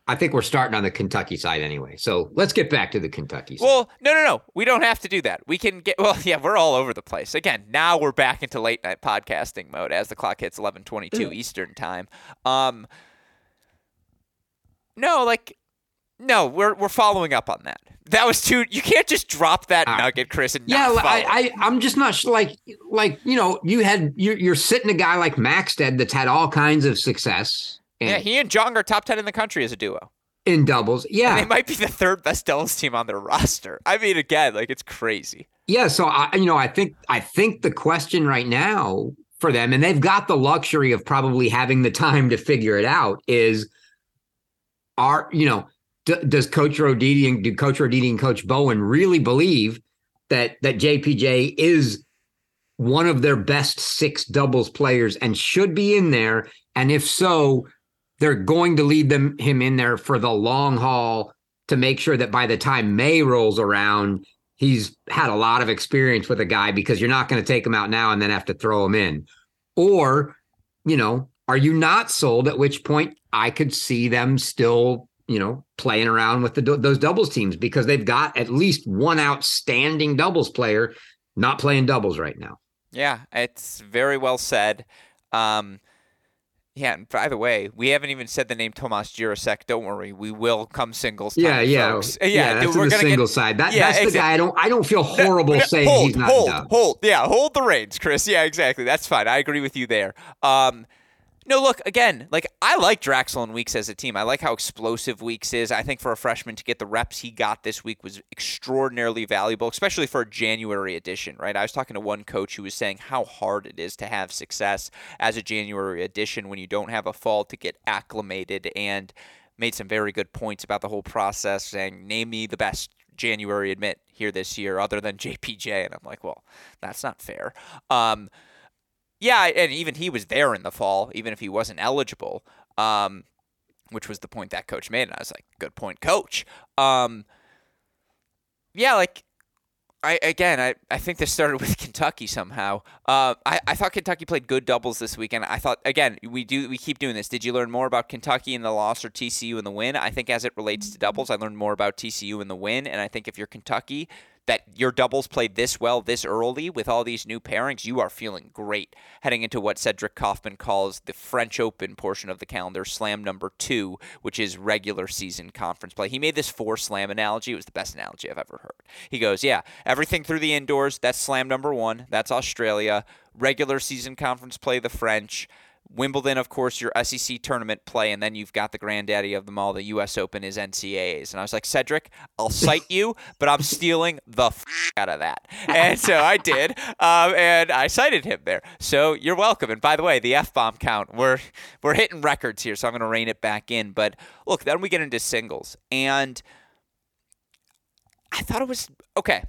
I think we're starting on the Kentucky side anyway. So let's get back to the Kentucky side. Well, no, no, no. We don't have to do that. We can get well, <laughs> yeah, we're all over the place. Again, now we're back into late night podcasting mode as the clock hits eleven twenty two Eastern time. Um No, like no, we're we're following up on that. That was too. You can't just drop that uh, nugget, Chris. And yeah, I, I am just not sure, like like you know you had you're, you're sitting a guy like Maxted that's had all kinds of success. yeah, he and Jong are top ten in the country as a duo in doubles. Yeah, and they might be the third best doubles team on their roster. I mean, again, like it's crazy. Yeah, so I you know I think I think the question right now for them, and they've got the luxury of probably having the time to figure it out, is are you know does Coach Roditi and do Coach Roditi and Coach Bowen really believe that that JPJ is one of their best six doubles players and should be in there? And if so, they're going to leave them him in there for the long haul to make sure that by the time May rolls around, he's had a lot of experience with a guy because you're not going to take him out now and then have to throw him in. Or, you know, are you not sold? At which point I could see them still you know, playing around with the, those doubles teams because they've got at least one outstanding doubles player not playing doubles right now. Yeah, it's very well said. Um, yeah, and by the way, we haven't even said the name Tomas Jirasek. Don't worry, we will come singles. Time, yeah, yeah, folks. <laughs> yeah. yeah that's we're the single get, side. That, yeah, that's exactly. the guy. I don't. I don't feel <laughs> horrible no, saying hold, he's not. Hold, hold. Yeah, hold the reins, Chris. Yeah, exactly. That's fine. I agree with you there. Um, no, look, again, like I like Draxl and Weekes as a team. I like how explosive Weekes is. I think for a freshman to get the reps he got this week was extraordinarily valuable, especially for a January edition, right? I was talking to one coach who was saying how hard it is to have success as a January edition when you don't have a fall to get acclimated and made some very good points about the whole process, saying, name me the best January admit here this year other than JPJ. And I'm like, well, that's not fair. Um, yeah, and even he was there in the fall, even if he wasn't eligible. Um, which was the point that coach made, and I was like, "Good point, coach." Um, yeah, like I again, I, I think this started <laughs> with Kentucky somehow. Uh, I, I thought Kentucky played good doubles this weekend. I thought again we do we keep doing this. Did you learn more about Kentucky in the loss or TCU in the win? I think as it relates to doubles, I learned more about TCU in the win, and I think if you're Kentucky, that your doubles played this well this early with all these new pairings, you are feeling great heading into what Cedric Kauffmann calls the French Open portion of the calendar, slam number two, which is regular season conference play. He made this four slam analogy. It was the best analogy I've ever heard. He goes, Yeah, everything through the indoors, that's slam number one. That's Australia. Regular season conference play, the French. Wimbledon, of course, your SEC tournament play, and then you've got the granddaddy of them all. The U.S. Open is NCAAs, and I was like, Cedric, I'll cite you, but I'm stealing the f- out of that, and so I did, um, and I cited him there. So you're welcome. And by the way, the f bomb count, we're we're hitting records here, so I'm going to rein it back in. But look, then we get into singles, and I thought it was okay.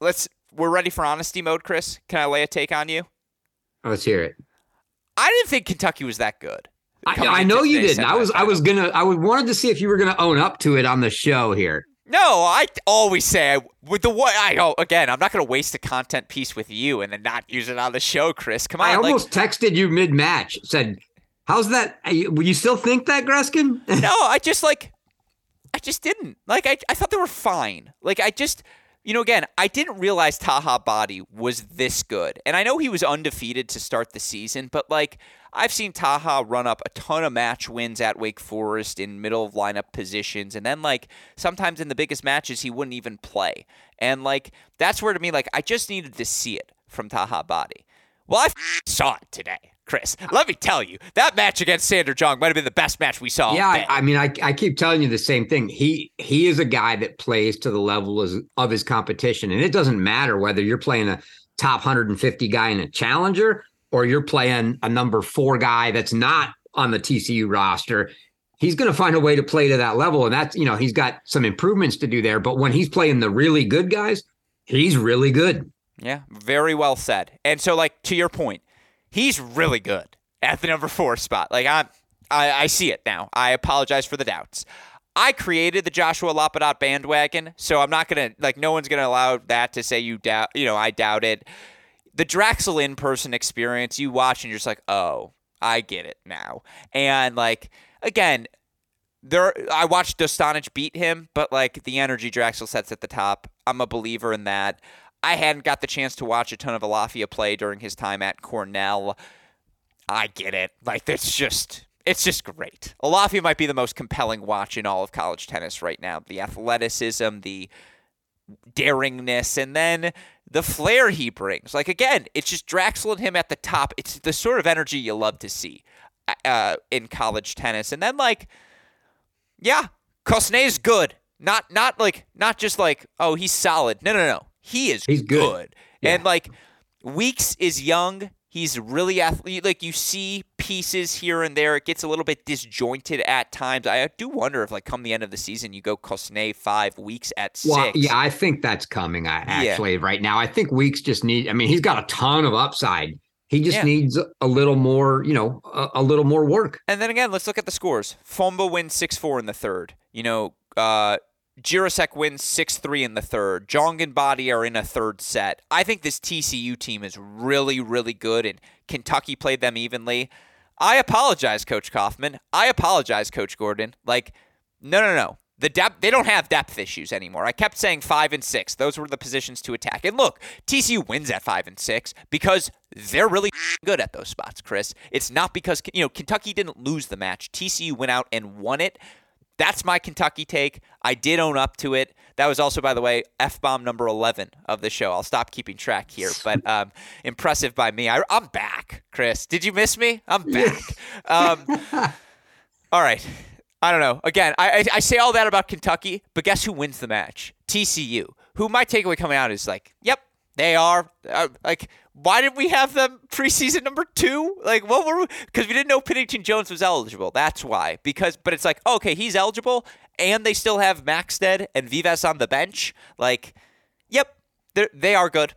Let's. We're ready for honesty mode, Chris. Can I lay a take on you? Let's hear it. I didn't think Kentucky was that good. I, I know you didn't. I was I was gonna I wanted to see if you were gonna own up to it on the show here. No, I always say I, with the what I oh again. I'm not going to waste a content piece with you and then not use it on the show, Chris. Come on. I almost like, texted you mid match. Said, "How's that? Will you still think that, Gruskin?" no, <laughs> I just like, I just didn't like. I I thought they were fine. Like I just you know, again, I didn't realize Taha Baadi was this good. And I know he was undefeated to start the season, but like I've seen Taha run up a ton of match wins at Wake Forest in middle of lineup positions. And then like sometimes in the biggest matches he wouldn't even play. And like that's where to me, like I just needed to see it from Taha Baadi. Well, I saw it today. Chris. Let me tell you, that match against Sander Jong might have been the best match we saw. Yeah, I, I, mean, I, I keep telling you the same thing. He he is a guy that plays to the level of, of his competition, and it doesn't matter whether you're playing a top 150 guy in a challenger or you're playing a number four guy that's not on the TCU roster. He's going to find a way to play to that level, and that's you know he's got some improvements to do there. But when he's playing the really good guys, he's really good. Yeah, very well said. And so, like to your point he's really good at the number four spot. Like I'm, I, I see it now. I apologize for the doubts. I created the Joshua Lapadat bandwagon, so I'm not gonna like. No one's gonna allow that to say you doubt. You know, I doubt it. The Draxl in person experience, you watch and you're just like, oh, I get it now. And like again, there I watched Dostanic beat him, but like the energy Draxl sets at the top, I'm a believer in that. I hadn't got the chance to watch a ton of Alafia play during his time at Cornell. I get it. Like it's just it's just great. Alafia might be the most compelling watch in all of college tennis right now. The athleticism, the daringness, and then the flair he brings. Like again, it's just Draxl and him at the top. It's the sort of energy you love to see uh, in college tennis. And then like, yeah, is good. Not not like not just like oh he's solid. No no no. He is He's good. good. Yeah. And like Weekes is young. He's really athlete. Like you see pieces here and there. It gets a little bit disjointed at times. I do wonder if, like, come the end of the season, you go Cosne five weeks at six. Well, yeah, I think that's coming. Actually, yeah. right now, I think Weekes just need. I mean, he's got a ton of upside. He just yeah. needs a little more, you know, a, a, little more work. And then again, let's look at the scores. Fomba wins six four in the third. You know, uh, Jirasek wins 6 3 in the third. Jong and Baadi are in a third set. I think this TCU team is really, really good, and Kentucky played them evenly. I apologize, Coach Kauffmann. I apologize, Coach Gordon. Like, no, no, no. The depth they don't have depth issues anymore. I kept saying five and six; those were the positions to attack. And look, TCU wins at five and six because they're really <laughs> good at those spots. Chris, it's not because you know Kentucky didn't lose the match. TCU went out and won it that's my Kentucky take. I did own up to it. That was also, by the way, F bomb number 11 of the show. I'll stop keeping track here, <laughs> but um, impressive by me. I, am back, Chris. Did you miss me? I'm back. um, <laughs> all right. I don't know. Again, I, I, I say all that about Kentucky, but guess who wins the match? TCU. Who my takeaway coming out is like, yep, they are. Uh, like, why did we have them preseason number two? Like, what were we? Because we didn't know Pennington Jones was eligible. That's why. Because, but it's like, okay, he's eligible, and they still have Maxted and Vives on the bench. Like, yep, they are good.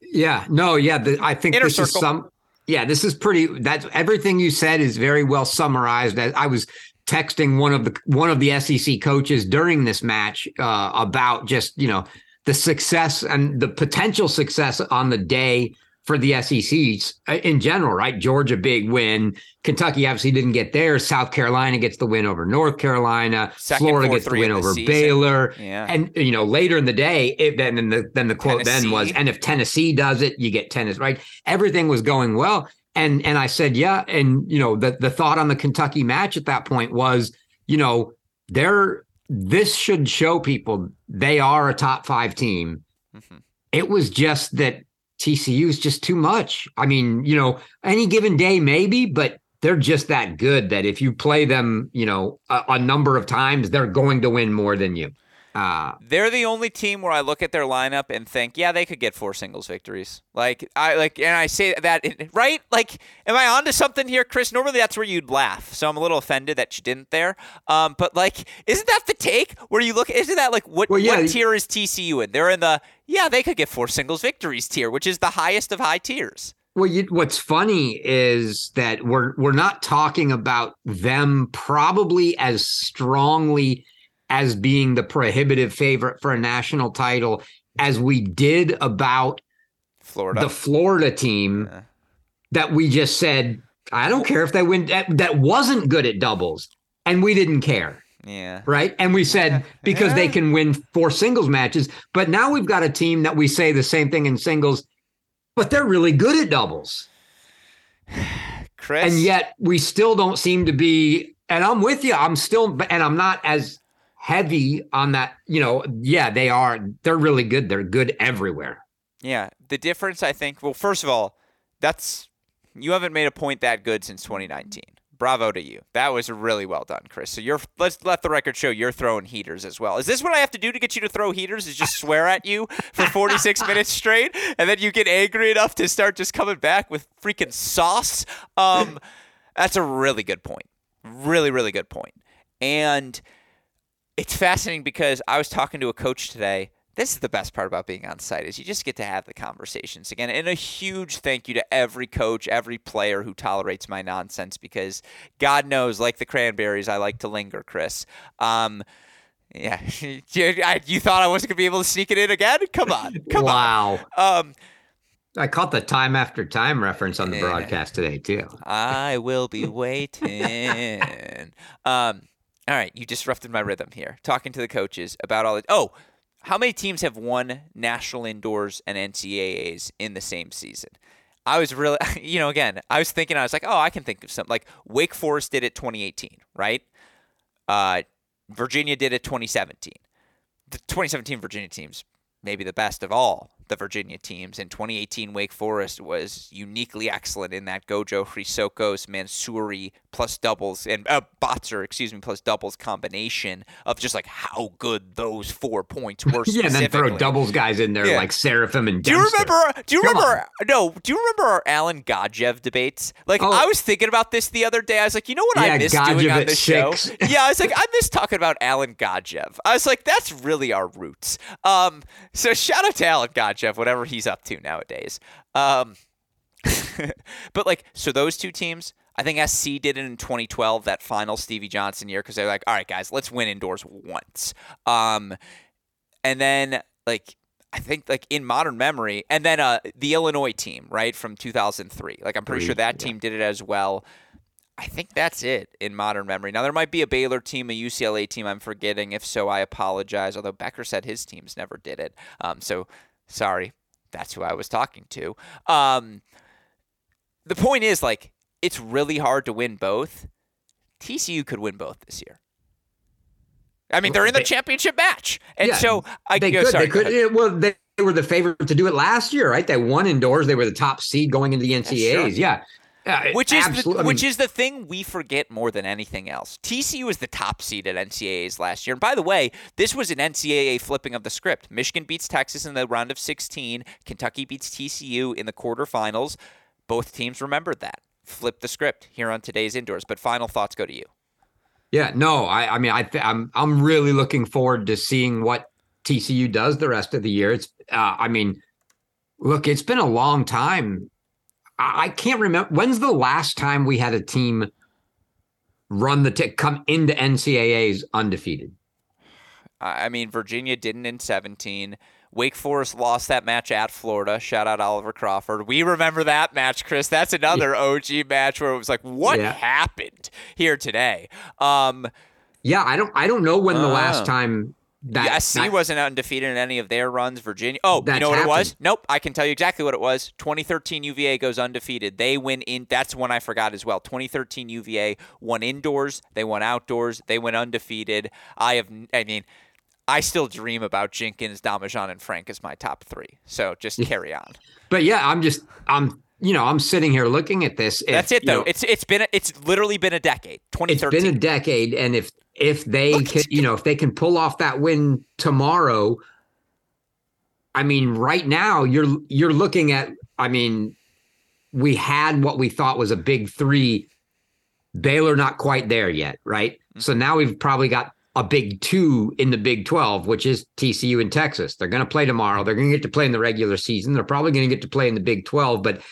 Yeah. No. Yeah. The, I think Inner this circle. is some. Yeah, this is pretty. That's everything you said is very well summarized. I was texting one of the one of the SEC coaches during this match uh, about just you know the success and the potential success on the day for the SEC uh, in general, right? Georgia big win. Kentucky obviously didn't get there. South Carolina gets the win over North Carolina. Second, Florida four, gets the win in the over. Baylor. Yeah. And you know, later in the day, it, then then the then the quote then was, and if Tennessee does it, you get tennis, right? Everything was going well. And and I said, yeah. And you know, the the thought on the Kentucky match at that point was, you know, they're this should show people they are a top five team. Mm-hmm. It was just that TCU is just too much. I mean, you know, any given day, maybe, but they're just that good that if you play them, you know, a, a number of times, they're going to win more than you. Uh, They're the only team where I look at their lineup and think, yeah, they could get four singles victories. Like I like, and I say that right. Like, am I onto something here, Chris? Normally that's where you'd laugh, so I'm a little offended that you didn't there. Um, but like, isn't that the take where you look? Isn't that like what Well, yeah. what tier is TCU in? They're in the yeah, they could get four singles victories tier, which is the highest of high tiers. Well, you, what's funny is that we're we're not talking about them probably as strongly as being the prohibitive favorite for a national title as we did about Florida. the Florida team Yeah. that we just said I don't care if they win that, that wasn't good at doubles and we didn't care yeah. right and we said <laughs> because they can win four singles matches but now we've got a team that we say the same thing in singles but they're really good at doubles <sighs> Chris. and yet we still don't seem to be and i'm with you i'm still and i'm not as heavy on that you know yeah they are they're really good they're good everywhere Yeah, the difference I think. Well, first of all, that's you haven't made a point that good since 2019. Bravo to you. That was really well done, Chris. So you're let's let the record show you're throwing heaters as well. Is this what I have to do to get you to throw heaters? Is just swear at you for 46 <laughs> minutes straight, and then you get angry enough to start just coming back with freaking sauce? Um, that's a really good point. Really, really good point. And it's fascinating because I was talking to a coach today. This is the best part about being on site is you just get to have the conversations again. And a huge thank you to every coach, every player who tolerates my nonsense because God knows, like the cranberries, I like to linger, Chris. Um, yeah, <laughs> you, thought I wasn't gonna be able to sneak it in again? Come on, <laughs> come wow on. Um, i caught the time after time reference on the broadcast today too I will be <laughs> waiting. um, all right, you disrupted my rhythm here. Talking to the coaches about all the. Oh, how many teams have won national indoors and NCAAs in the same season? I was really, <laughs> you know, again, I was thinking, I was like, oh, I can think of something. Like Wake Forest did it 2018, right? Uh, Virginia did it 2017. The 2017 Virginia teams, maybe the best of all the Virginia teams. In 2018, Wake Forest was uniquely excellent in that Gojo, Chrysochos, Mansouri plus doubles and uh, Botzer, excuse me, plus doubles combination of just like how good those four points were. <laughs> yeah and then throw doubles guys in there Yeah. like Seraphim and Do you remember? Do you Come remember? No. Do you remember our Alan Godjev debates? Like Oh. I was thinking about this the other day. I was like, you know what Yeah, I miss doing on this show? <laughs> yeah, I was like, I miss talking about Alan Godjev. I was like, that's really our roots. Um, so shout out to Alan Godjev, whatever he's up to nowadays. Um, <laughs> but like, so those two teams. I think SC did it in 2012, that final Stevie Johnson year, because they're like, all right, guys, let's win indoors once. Um, and then like I think like in modern memory, and then uh the Illinois team right from 2003. Like I'm pretty Three, sure that yeah. team did it as well. I think that's it in modern memory. Now there might be a Baylor team, a UCLA team I'm forgetting. If so, I apologize. Although Becker said his teams never did it, um, so sorry. That's who I was talking to. Um, the point is like it's really hard to win both. TCU could win both this year. I mean, they're in the championship match, and Yeah, so I they go. could, sorry, they could. yeah, well, they, were the favorite to do it last year, right? They won indoors. They were the top seed going into the NCAAs. Yeah, Uh, which is the, I mean, which is the thing we forget more than anything else. TCU was the top seed at NCAAs last year, and by the way, this was an NCAA flipping of the script. Michigan beats Texas in the round of 16. Kentucky beats TCU in the quarterfinals. Both teams remembered that. Flip the script here on today's indoors. But final thoughts go to you. Yeah, no, I, I mean, I, th- I'm, I'm really looking forward to seeing what TCU does the rest of the year. It's, uh, I mean, look, it's been a long time. I, I can't remember when's the last time we had a team run the tick, come into NCAA's undefeated. I I mean, Virginia didn't in 17. Wake Forest lost that match at Florida. Shout out Oliver Crawford. We remember that match, Chris. That's another OG match where it was like, what yeah. happened here today? Um, yeah, I don't I don't know when the uh, last time that, yeah, SC that, wasn't undefeated in any of their runs. Virginia. Oh, you know what happened. it was? Nope. I can tell you exactly what it was. 2013 UVA goes undefeated. They win in. That's one I forgot as well. 2013 UVA won indoors. They won outdoors. They went undefeated. I have. I mean. I still dream about Jenkins, Domijan, and Frank as my top three. So just carry on. But yeah, I'm just I'm you know I'm sitting here looking at this. If, That's it though. Know, it's it's been a, it's literally been a decade. 2013. It's been a decade, and if if they Look, can, you know, if they can pull off that win tomorrow, I mean, right now you're you're looking at. I mean, we had what we thought was a big three. Baylor not quite there yet, right? Mm-hmm. So now we've probably got a big two in the Big 12, which is TCU and Texas. They're going to play tomorrow. They're going to get to play in the regular season. They're probably going to get to play in the Big 12. But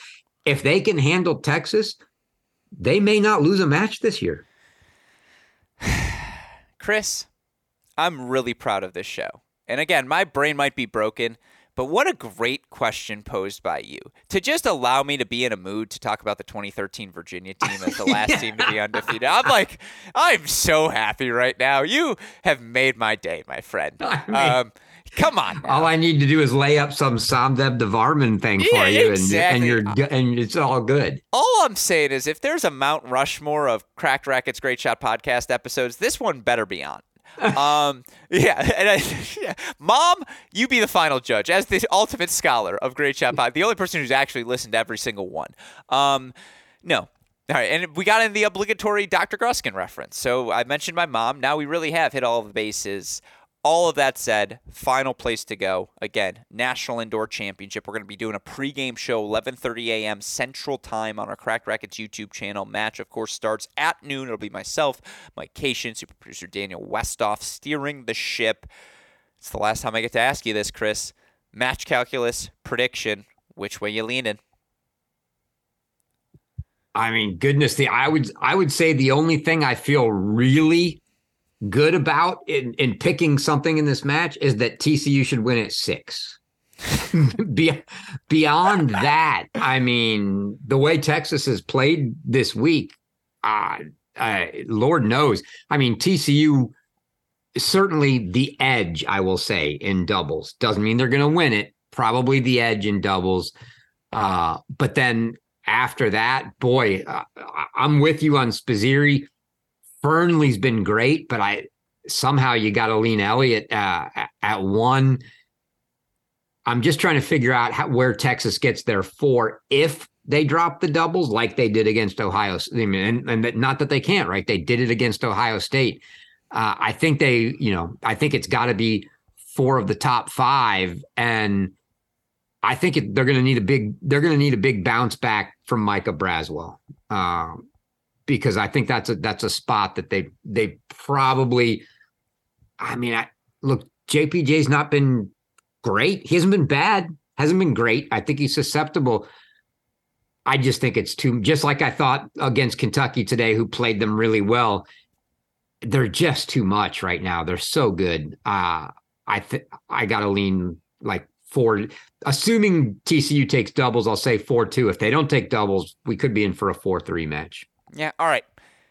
if they can handle Texas, they may not lose a match this year. <sighs> Chris, I'm really proud of this show. And again, my brain might be broken, but what a great question posed by you to just allow me to be in a mood to talk about the 2013 Virginia team as the <laughs> last yeah. team to be undefeated. I'm like, I'm so happy right now. You have made my day, my friend. I mean, um, Come on. Now. All I need to do is lay up some Somdev Devvarman thing yeah, for you, exactly. and, and you're and it's all good. All I'm saying is, if there's a Mount Rushmore of Cracked Racquets Great Shot podcast episodes, this one better be on. <laughs> um, yeah, <laughs> and I, yeah. Mom, you be the final judge as the ultimate scholar of Great Shot Pod, the only person who's actually listened to every single one. Um, no, all right, and we got in the obligatory Dr. Gruskin reference. So I mentioned my mom. Now we really have hit all the bases all of that said, final place to go. Again, National Indoor Championship. We're going to be doing a pregame show, 11:30 a.m. Central Time on our Cracked Racquets YouTube channel. Match, of course, starts at noon. It'll be myself, Mike Cation, super producer Daniel Westoff steering the ship. It's the last time I get to ask you this, Chris. Match calculus prediction. Which way you leaning? I mean, goodness, the I would I would say the only thing I feel really good about in, in picking something in this match is that TCU should win at six. <laughs> Be- beyond that, I mean, the way Texas has played this week, uh, uh, Lord knows. I mean, TCU certainly the edge, I will say, in doubles. Doesn't mean they're going to win it. Probably the edge in doubles. Uh, but then after that, boy, uh, I'm with you on Spizzirri. Fearnley's been great, but I somehow you got to lean Eliot uh, at one. I'm just trying to figure out how, where Texas gets their four if they drop the doubles like they did against Ohio. I mean, and, and not that they can't, right? They did it against Ohio State. Uh, I think they, you know, I think it's got to be four of the top five, and I think it, they're going to need a big, they're going to need a big bounce back from Micah Braswell. Um, because I think that's a that's a spot that they they probably. I mean, I look, JPJ's not been great. He hasn't been bad. Hasn't been great. I think he's susceptible. I just think it's too just like I thought against Kentucky today, who played them really well. They're just too much right now. They're so good. Uh I think I gotta lean like four. Assuming TCU takes doubles, I'll say four two. If they don't take doubles, we could be in for a four three match. Yeah, all right.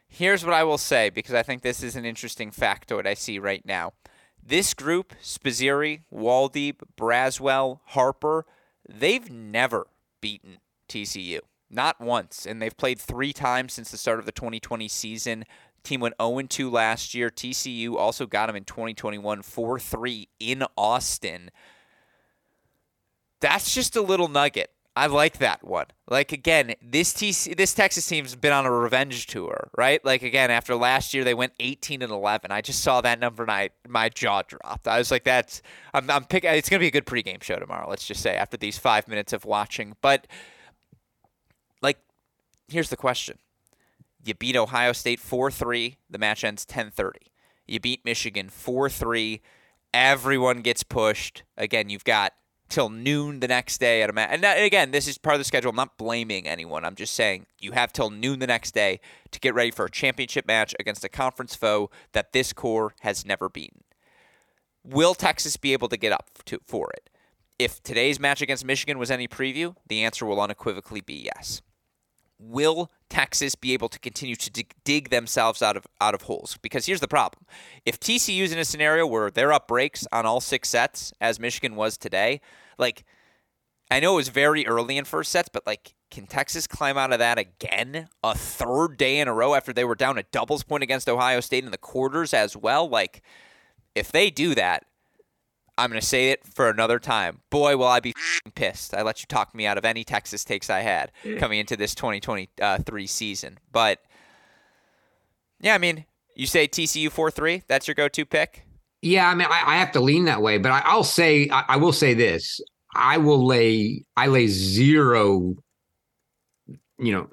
Here's what I will say because I think this is an interesting factoid I see right now. This group, Spizzirri, Woldeab, Braswell, Harper, they've never beaten TCU. Not once. And they've played three times since the start of the 2020 season. Team went 0 2 last year. TCU also got them in 2021 4 3 in Austin. That's just a little nugget. I like that one. Like again, this TC, this Texas team's been on a revenge tour, right? Like again, after last year they went 18 and 11. I just saw that number and I my jaw dropped. I was like, that's I'm I'm picking. It's gonna be a good pregame show tomorrow. Let's just say after these five minutes of watching. But like, here's the question: You beat Ohio State 4-3. The match ends 10:30. You beat Michigan 4-3. Everyone gets pushed. Again, you've got till noon the next day at a match. And again, this is part of the schedule. I'm not blaming anyone. I'm just saying you have till noon the next day to get ready for a championship match against a conference foe that this core has never beaten. Will Texas be able to get up to, for it? if today's match against Michigan was any preview, the answer will unequivocally be yes. Will Texas be able to continue to dig, themselves out of out of holes? Because here's the problem: if TCU's in a scenario where they're up breaks on all six sets, as Michigan was today, like I know it was very early in first sets, but like, can Texas climb out of that again a third day in a row after they were down a doubles point against Ohio State in the quarters as well? Like, if they do that, I'm going to say it for another time. Boy, will I be pissed. I let you talk me out of any Texas takes I had coming into this 2023 season. But yeah, I mean, you say TCU 4 3. That's your go to pick? Yeah, I mean, I, I, have to lean that way, but I, will say, I, I will say this. I will lay, I lay zero, you know,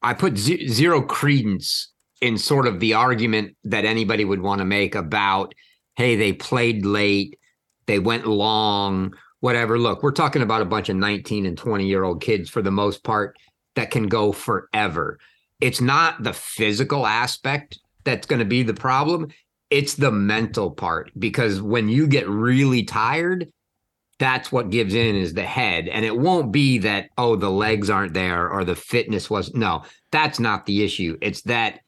I put z- zero credence in sort of the argument that anybody would want to make about hey, they played late, they went long, whatever. Look, we're talking about a bunch of 19 and 20 year old kids for the most part that can go forever. It's not the physical aspect that's going to be the problem. It's the mental part because when you get really tired, that's what gives in is the head. And it won't be that, oh, the legs aren't there or the fitness was. No, that's not the issue. It's that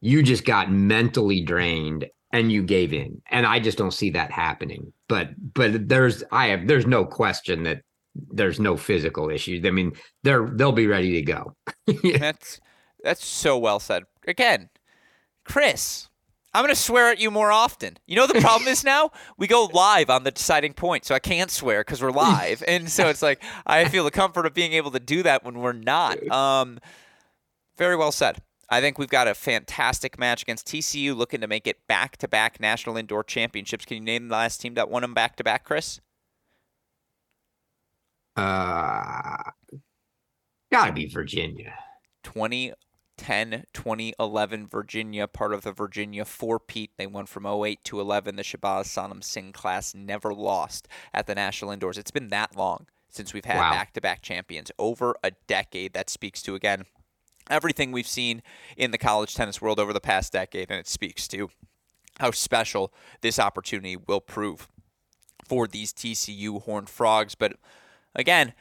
you just got mentally drained and you gave in. And i just don't see that happening. But but there's i have there's no question that there's no physical issues. I mean they're they'll be ready to go. <laughs> That's that's so well said. Again chris i'm going to swear at you more often. You know the problem is now? We go live on the deciding point so i can't swear because we're live. And so it's like i feel the comfort of being able to do that when we're not. <laughs> Um very well said I think we've got a fantastic match against TCU, looking to make it back to back national indoor championships. Can you name the last team that won them back to back, Chris? Uh, gotta be Virginia. 2010, 2011, Virginia, part of the Virginia four-peat. They won from 08 to 11. The Shabaz Sanam Singh class never lost at the national indoors. It's been that long since we've had back to back champions. Over a decade. That speaks to, again, everything we've seen in the college tennis world over the past decade, and it speaks to how special this opportunity will prove for these TCU Horned Frogs. But again,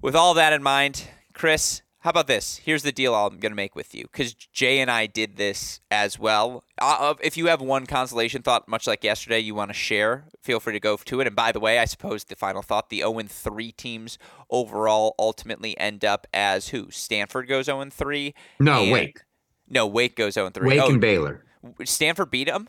with all that in mind, Chris, how about this? Here's the deal I'm going to make with you because Jay and I did this as well. Uh, if you have one consolation thought, much like yesterday, you want to share, feel free to go to it. And by the way, I suppose the final thought the 0 3 teams overall ultimately end up as who? Stanford goes 0 3. No, Wake. No, Wake goes 0 3. Wake oh, and Baylor. Stanford beat them?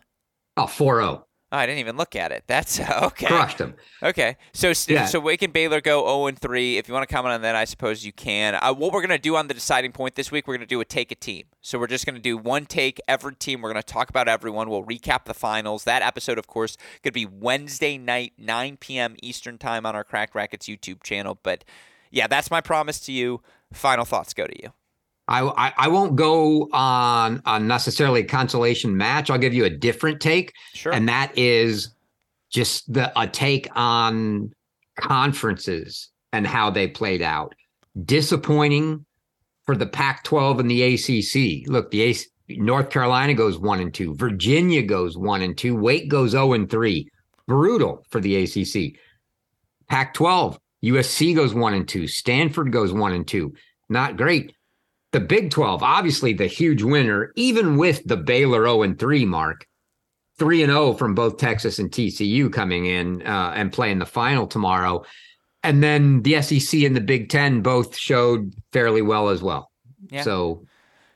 Oh, 4 0. Oh, I didn't even look at it. <laughs> That's okay. Crushed them. Okay, so yeah. so Wake and Baylor go zero oh and three. If you want to comment on that, I suppose you can. Uh, what we're gonna do on the deciding point this week, we're gonna do a take a team. So we're just gonna do one take every team. We're gonna talk about everyone. We'll recap the finals. That episode, of course, could be Wednesday night, 9 p.m. Eastern time on our Cracked Racquets YouTube channel. But yeah, that's my promise to you. Final thoughts go to you. I, I, I won't go on on necessarily a consolation match. I'll give you a different take, sure. and that is just the a take on conferences and how they played out. Disappointing for the Pac-12 and the ACC. Look, the AC, North Carolina goes one and two, Virginia goes one and two, Wake goes zero and three. Brutal for the ACC. Pac-12, USC goes one and two, Stanford goes one and two. Not great the Big 12, obviously the huge winner, even with the Baylor 0 and 3 mark, 3 and 0 from both Texas and TCU coming in uh, and playing the final tomorrow. And then the SEC and the Big 10 both showed fairly well as well. Yeah. So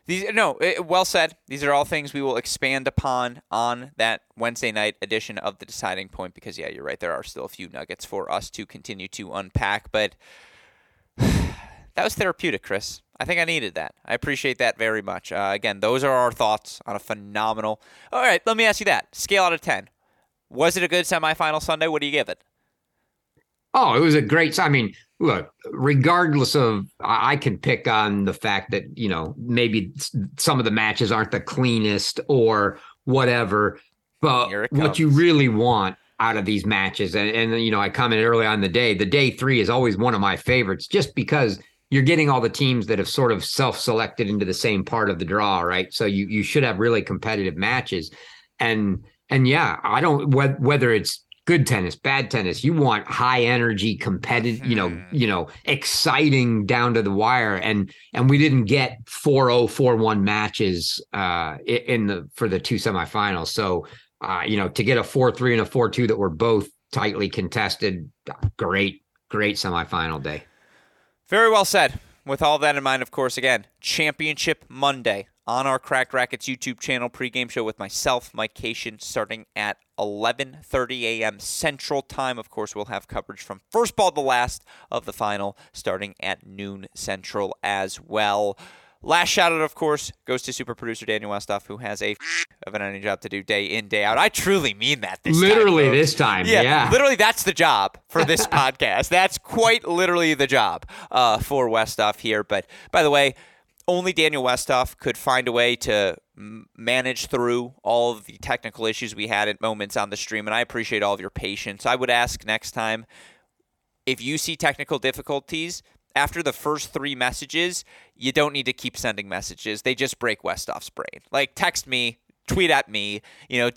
these no, it, well said. These are all things we will expand upon on that Wednesday night edition of the deciding point because yeah, you're right. There are still a few nuggets for us to continue to unpack, but <sighs> that was therapeutic, Chris. I think I needed that. I appreciate that very much. Uh, again, those are our thoughts on a phenomenal. All right, let me ask you that. Scale out of 10. Was it a good semifinal Sunday? What do you give it? Oh, it was a great. I mean, look, regardless of, I can pick on the fact that, you know, maybe some of the matches aren't the cleanest or whatever. But what you really want out of these matches, and, and, you know, I commented early on the day, the day three is always one of my favorites just because you're getting all the teams that have sort of self-selected into the same part of the draw, right? So you you should have really competitive matches, and and yeah, I don't whether it's good tennis, bad tennis. You want high energy, competitive, you know, Mm-hmm. you know, exciting down to the wire. And and we didn't get 4-0, 4-1 matches uh in the for the two semifinals. So uh, you know, to get a 4-3 and a 4-2 that were both tightly contested, great, great semifinal day. Very well said. With all that in mind, of course, again, Championship Monday on our Cracked Racquets YouTube channel pregame show with myself, Mike Cation, starting at 11:30 a.m. Central Time. Of course, we'll have coverage from first ball to last of the final, starting at noon Central as well. Last shout out, of course, goes to super producer Daniel Westoff, who has a of an any job to do day in day out. I truly mean that. This Literally folks. this time. Yeah, Yeah. literally, that's the job for this <laughs> podcast. That's quite literally the job uh, for Westoff here. But by the way, only Daniel Westoff could find a way to manage through all of the technical issues we had at moments on the stream, and I appreciate all of your patience. I would ask next time if you see technical difficulties after the first three messages, you don't need to keep sending messages. They just break Westoff's brain. Like text me, tweet at me. You know,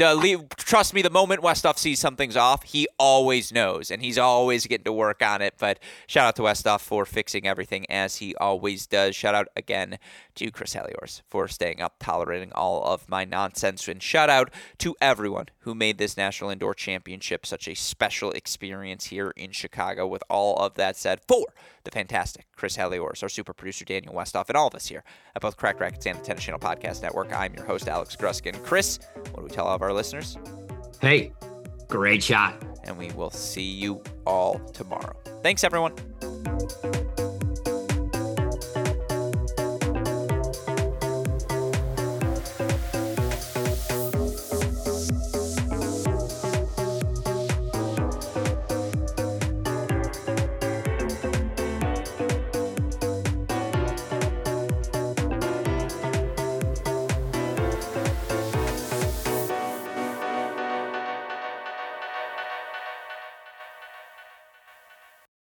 trust me. The moment Westoff sees something's off, he always knows, and he's always getting to work on it. But shout out to Westoff for fixing everything as he always does. Shout out again to Chris Heliors for staying up, tolerating all of my nonsense, and shout out to everyone who made this National Indoor Championship such a special experience here in Chicago. With all of that said, for the fantastic Chris Heliors, our super producer Daniel Westoff, and all of us here at both Cracked Racquets and the Tennis Channel Podcast Network, I'm your host Alex Gruskin. Chris, what do we tell all of our listeners? Hey, great shot. And we will see you all tomorrow. Thanks, everyone.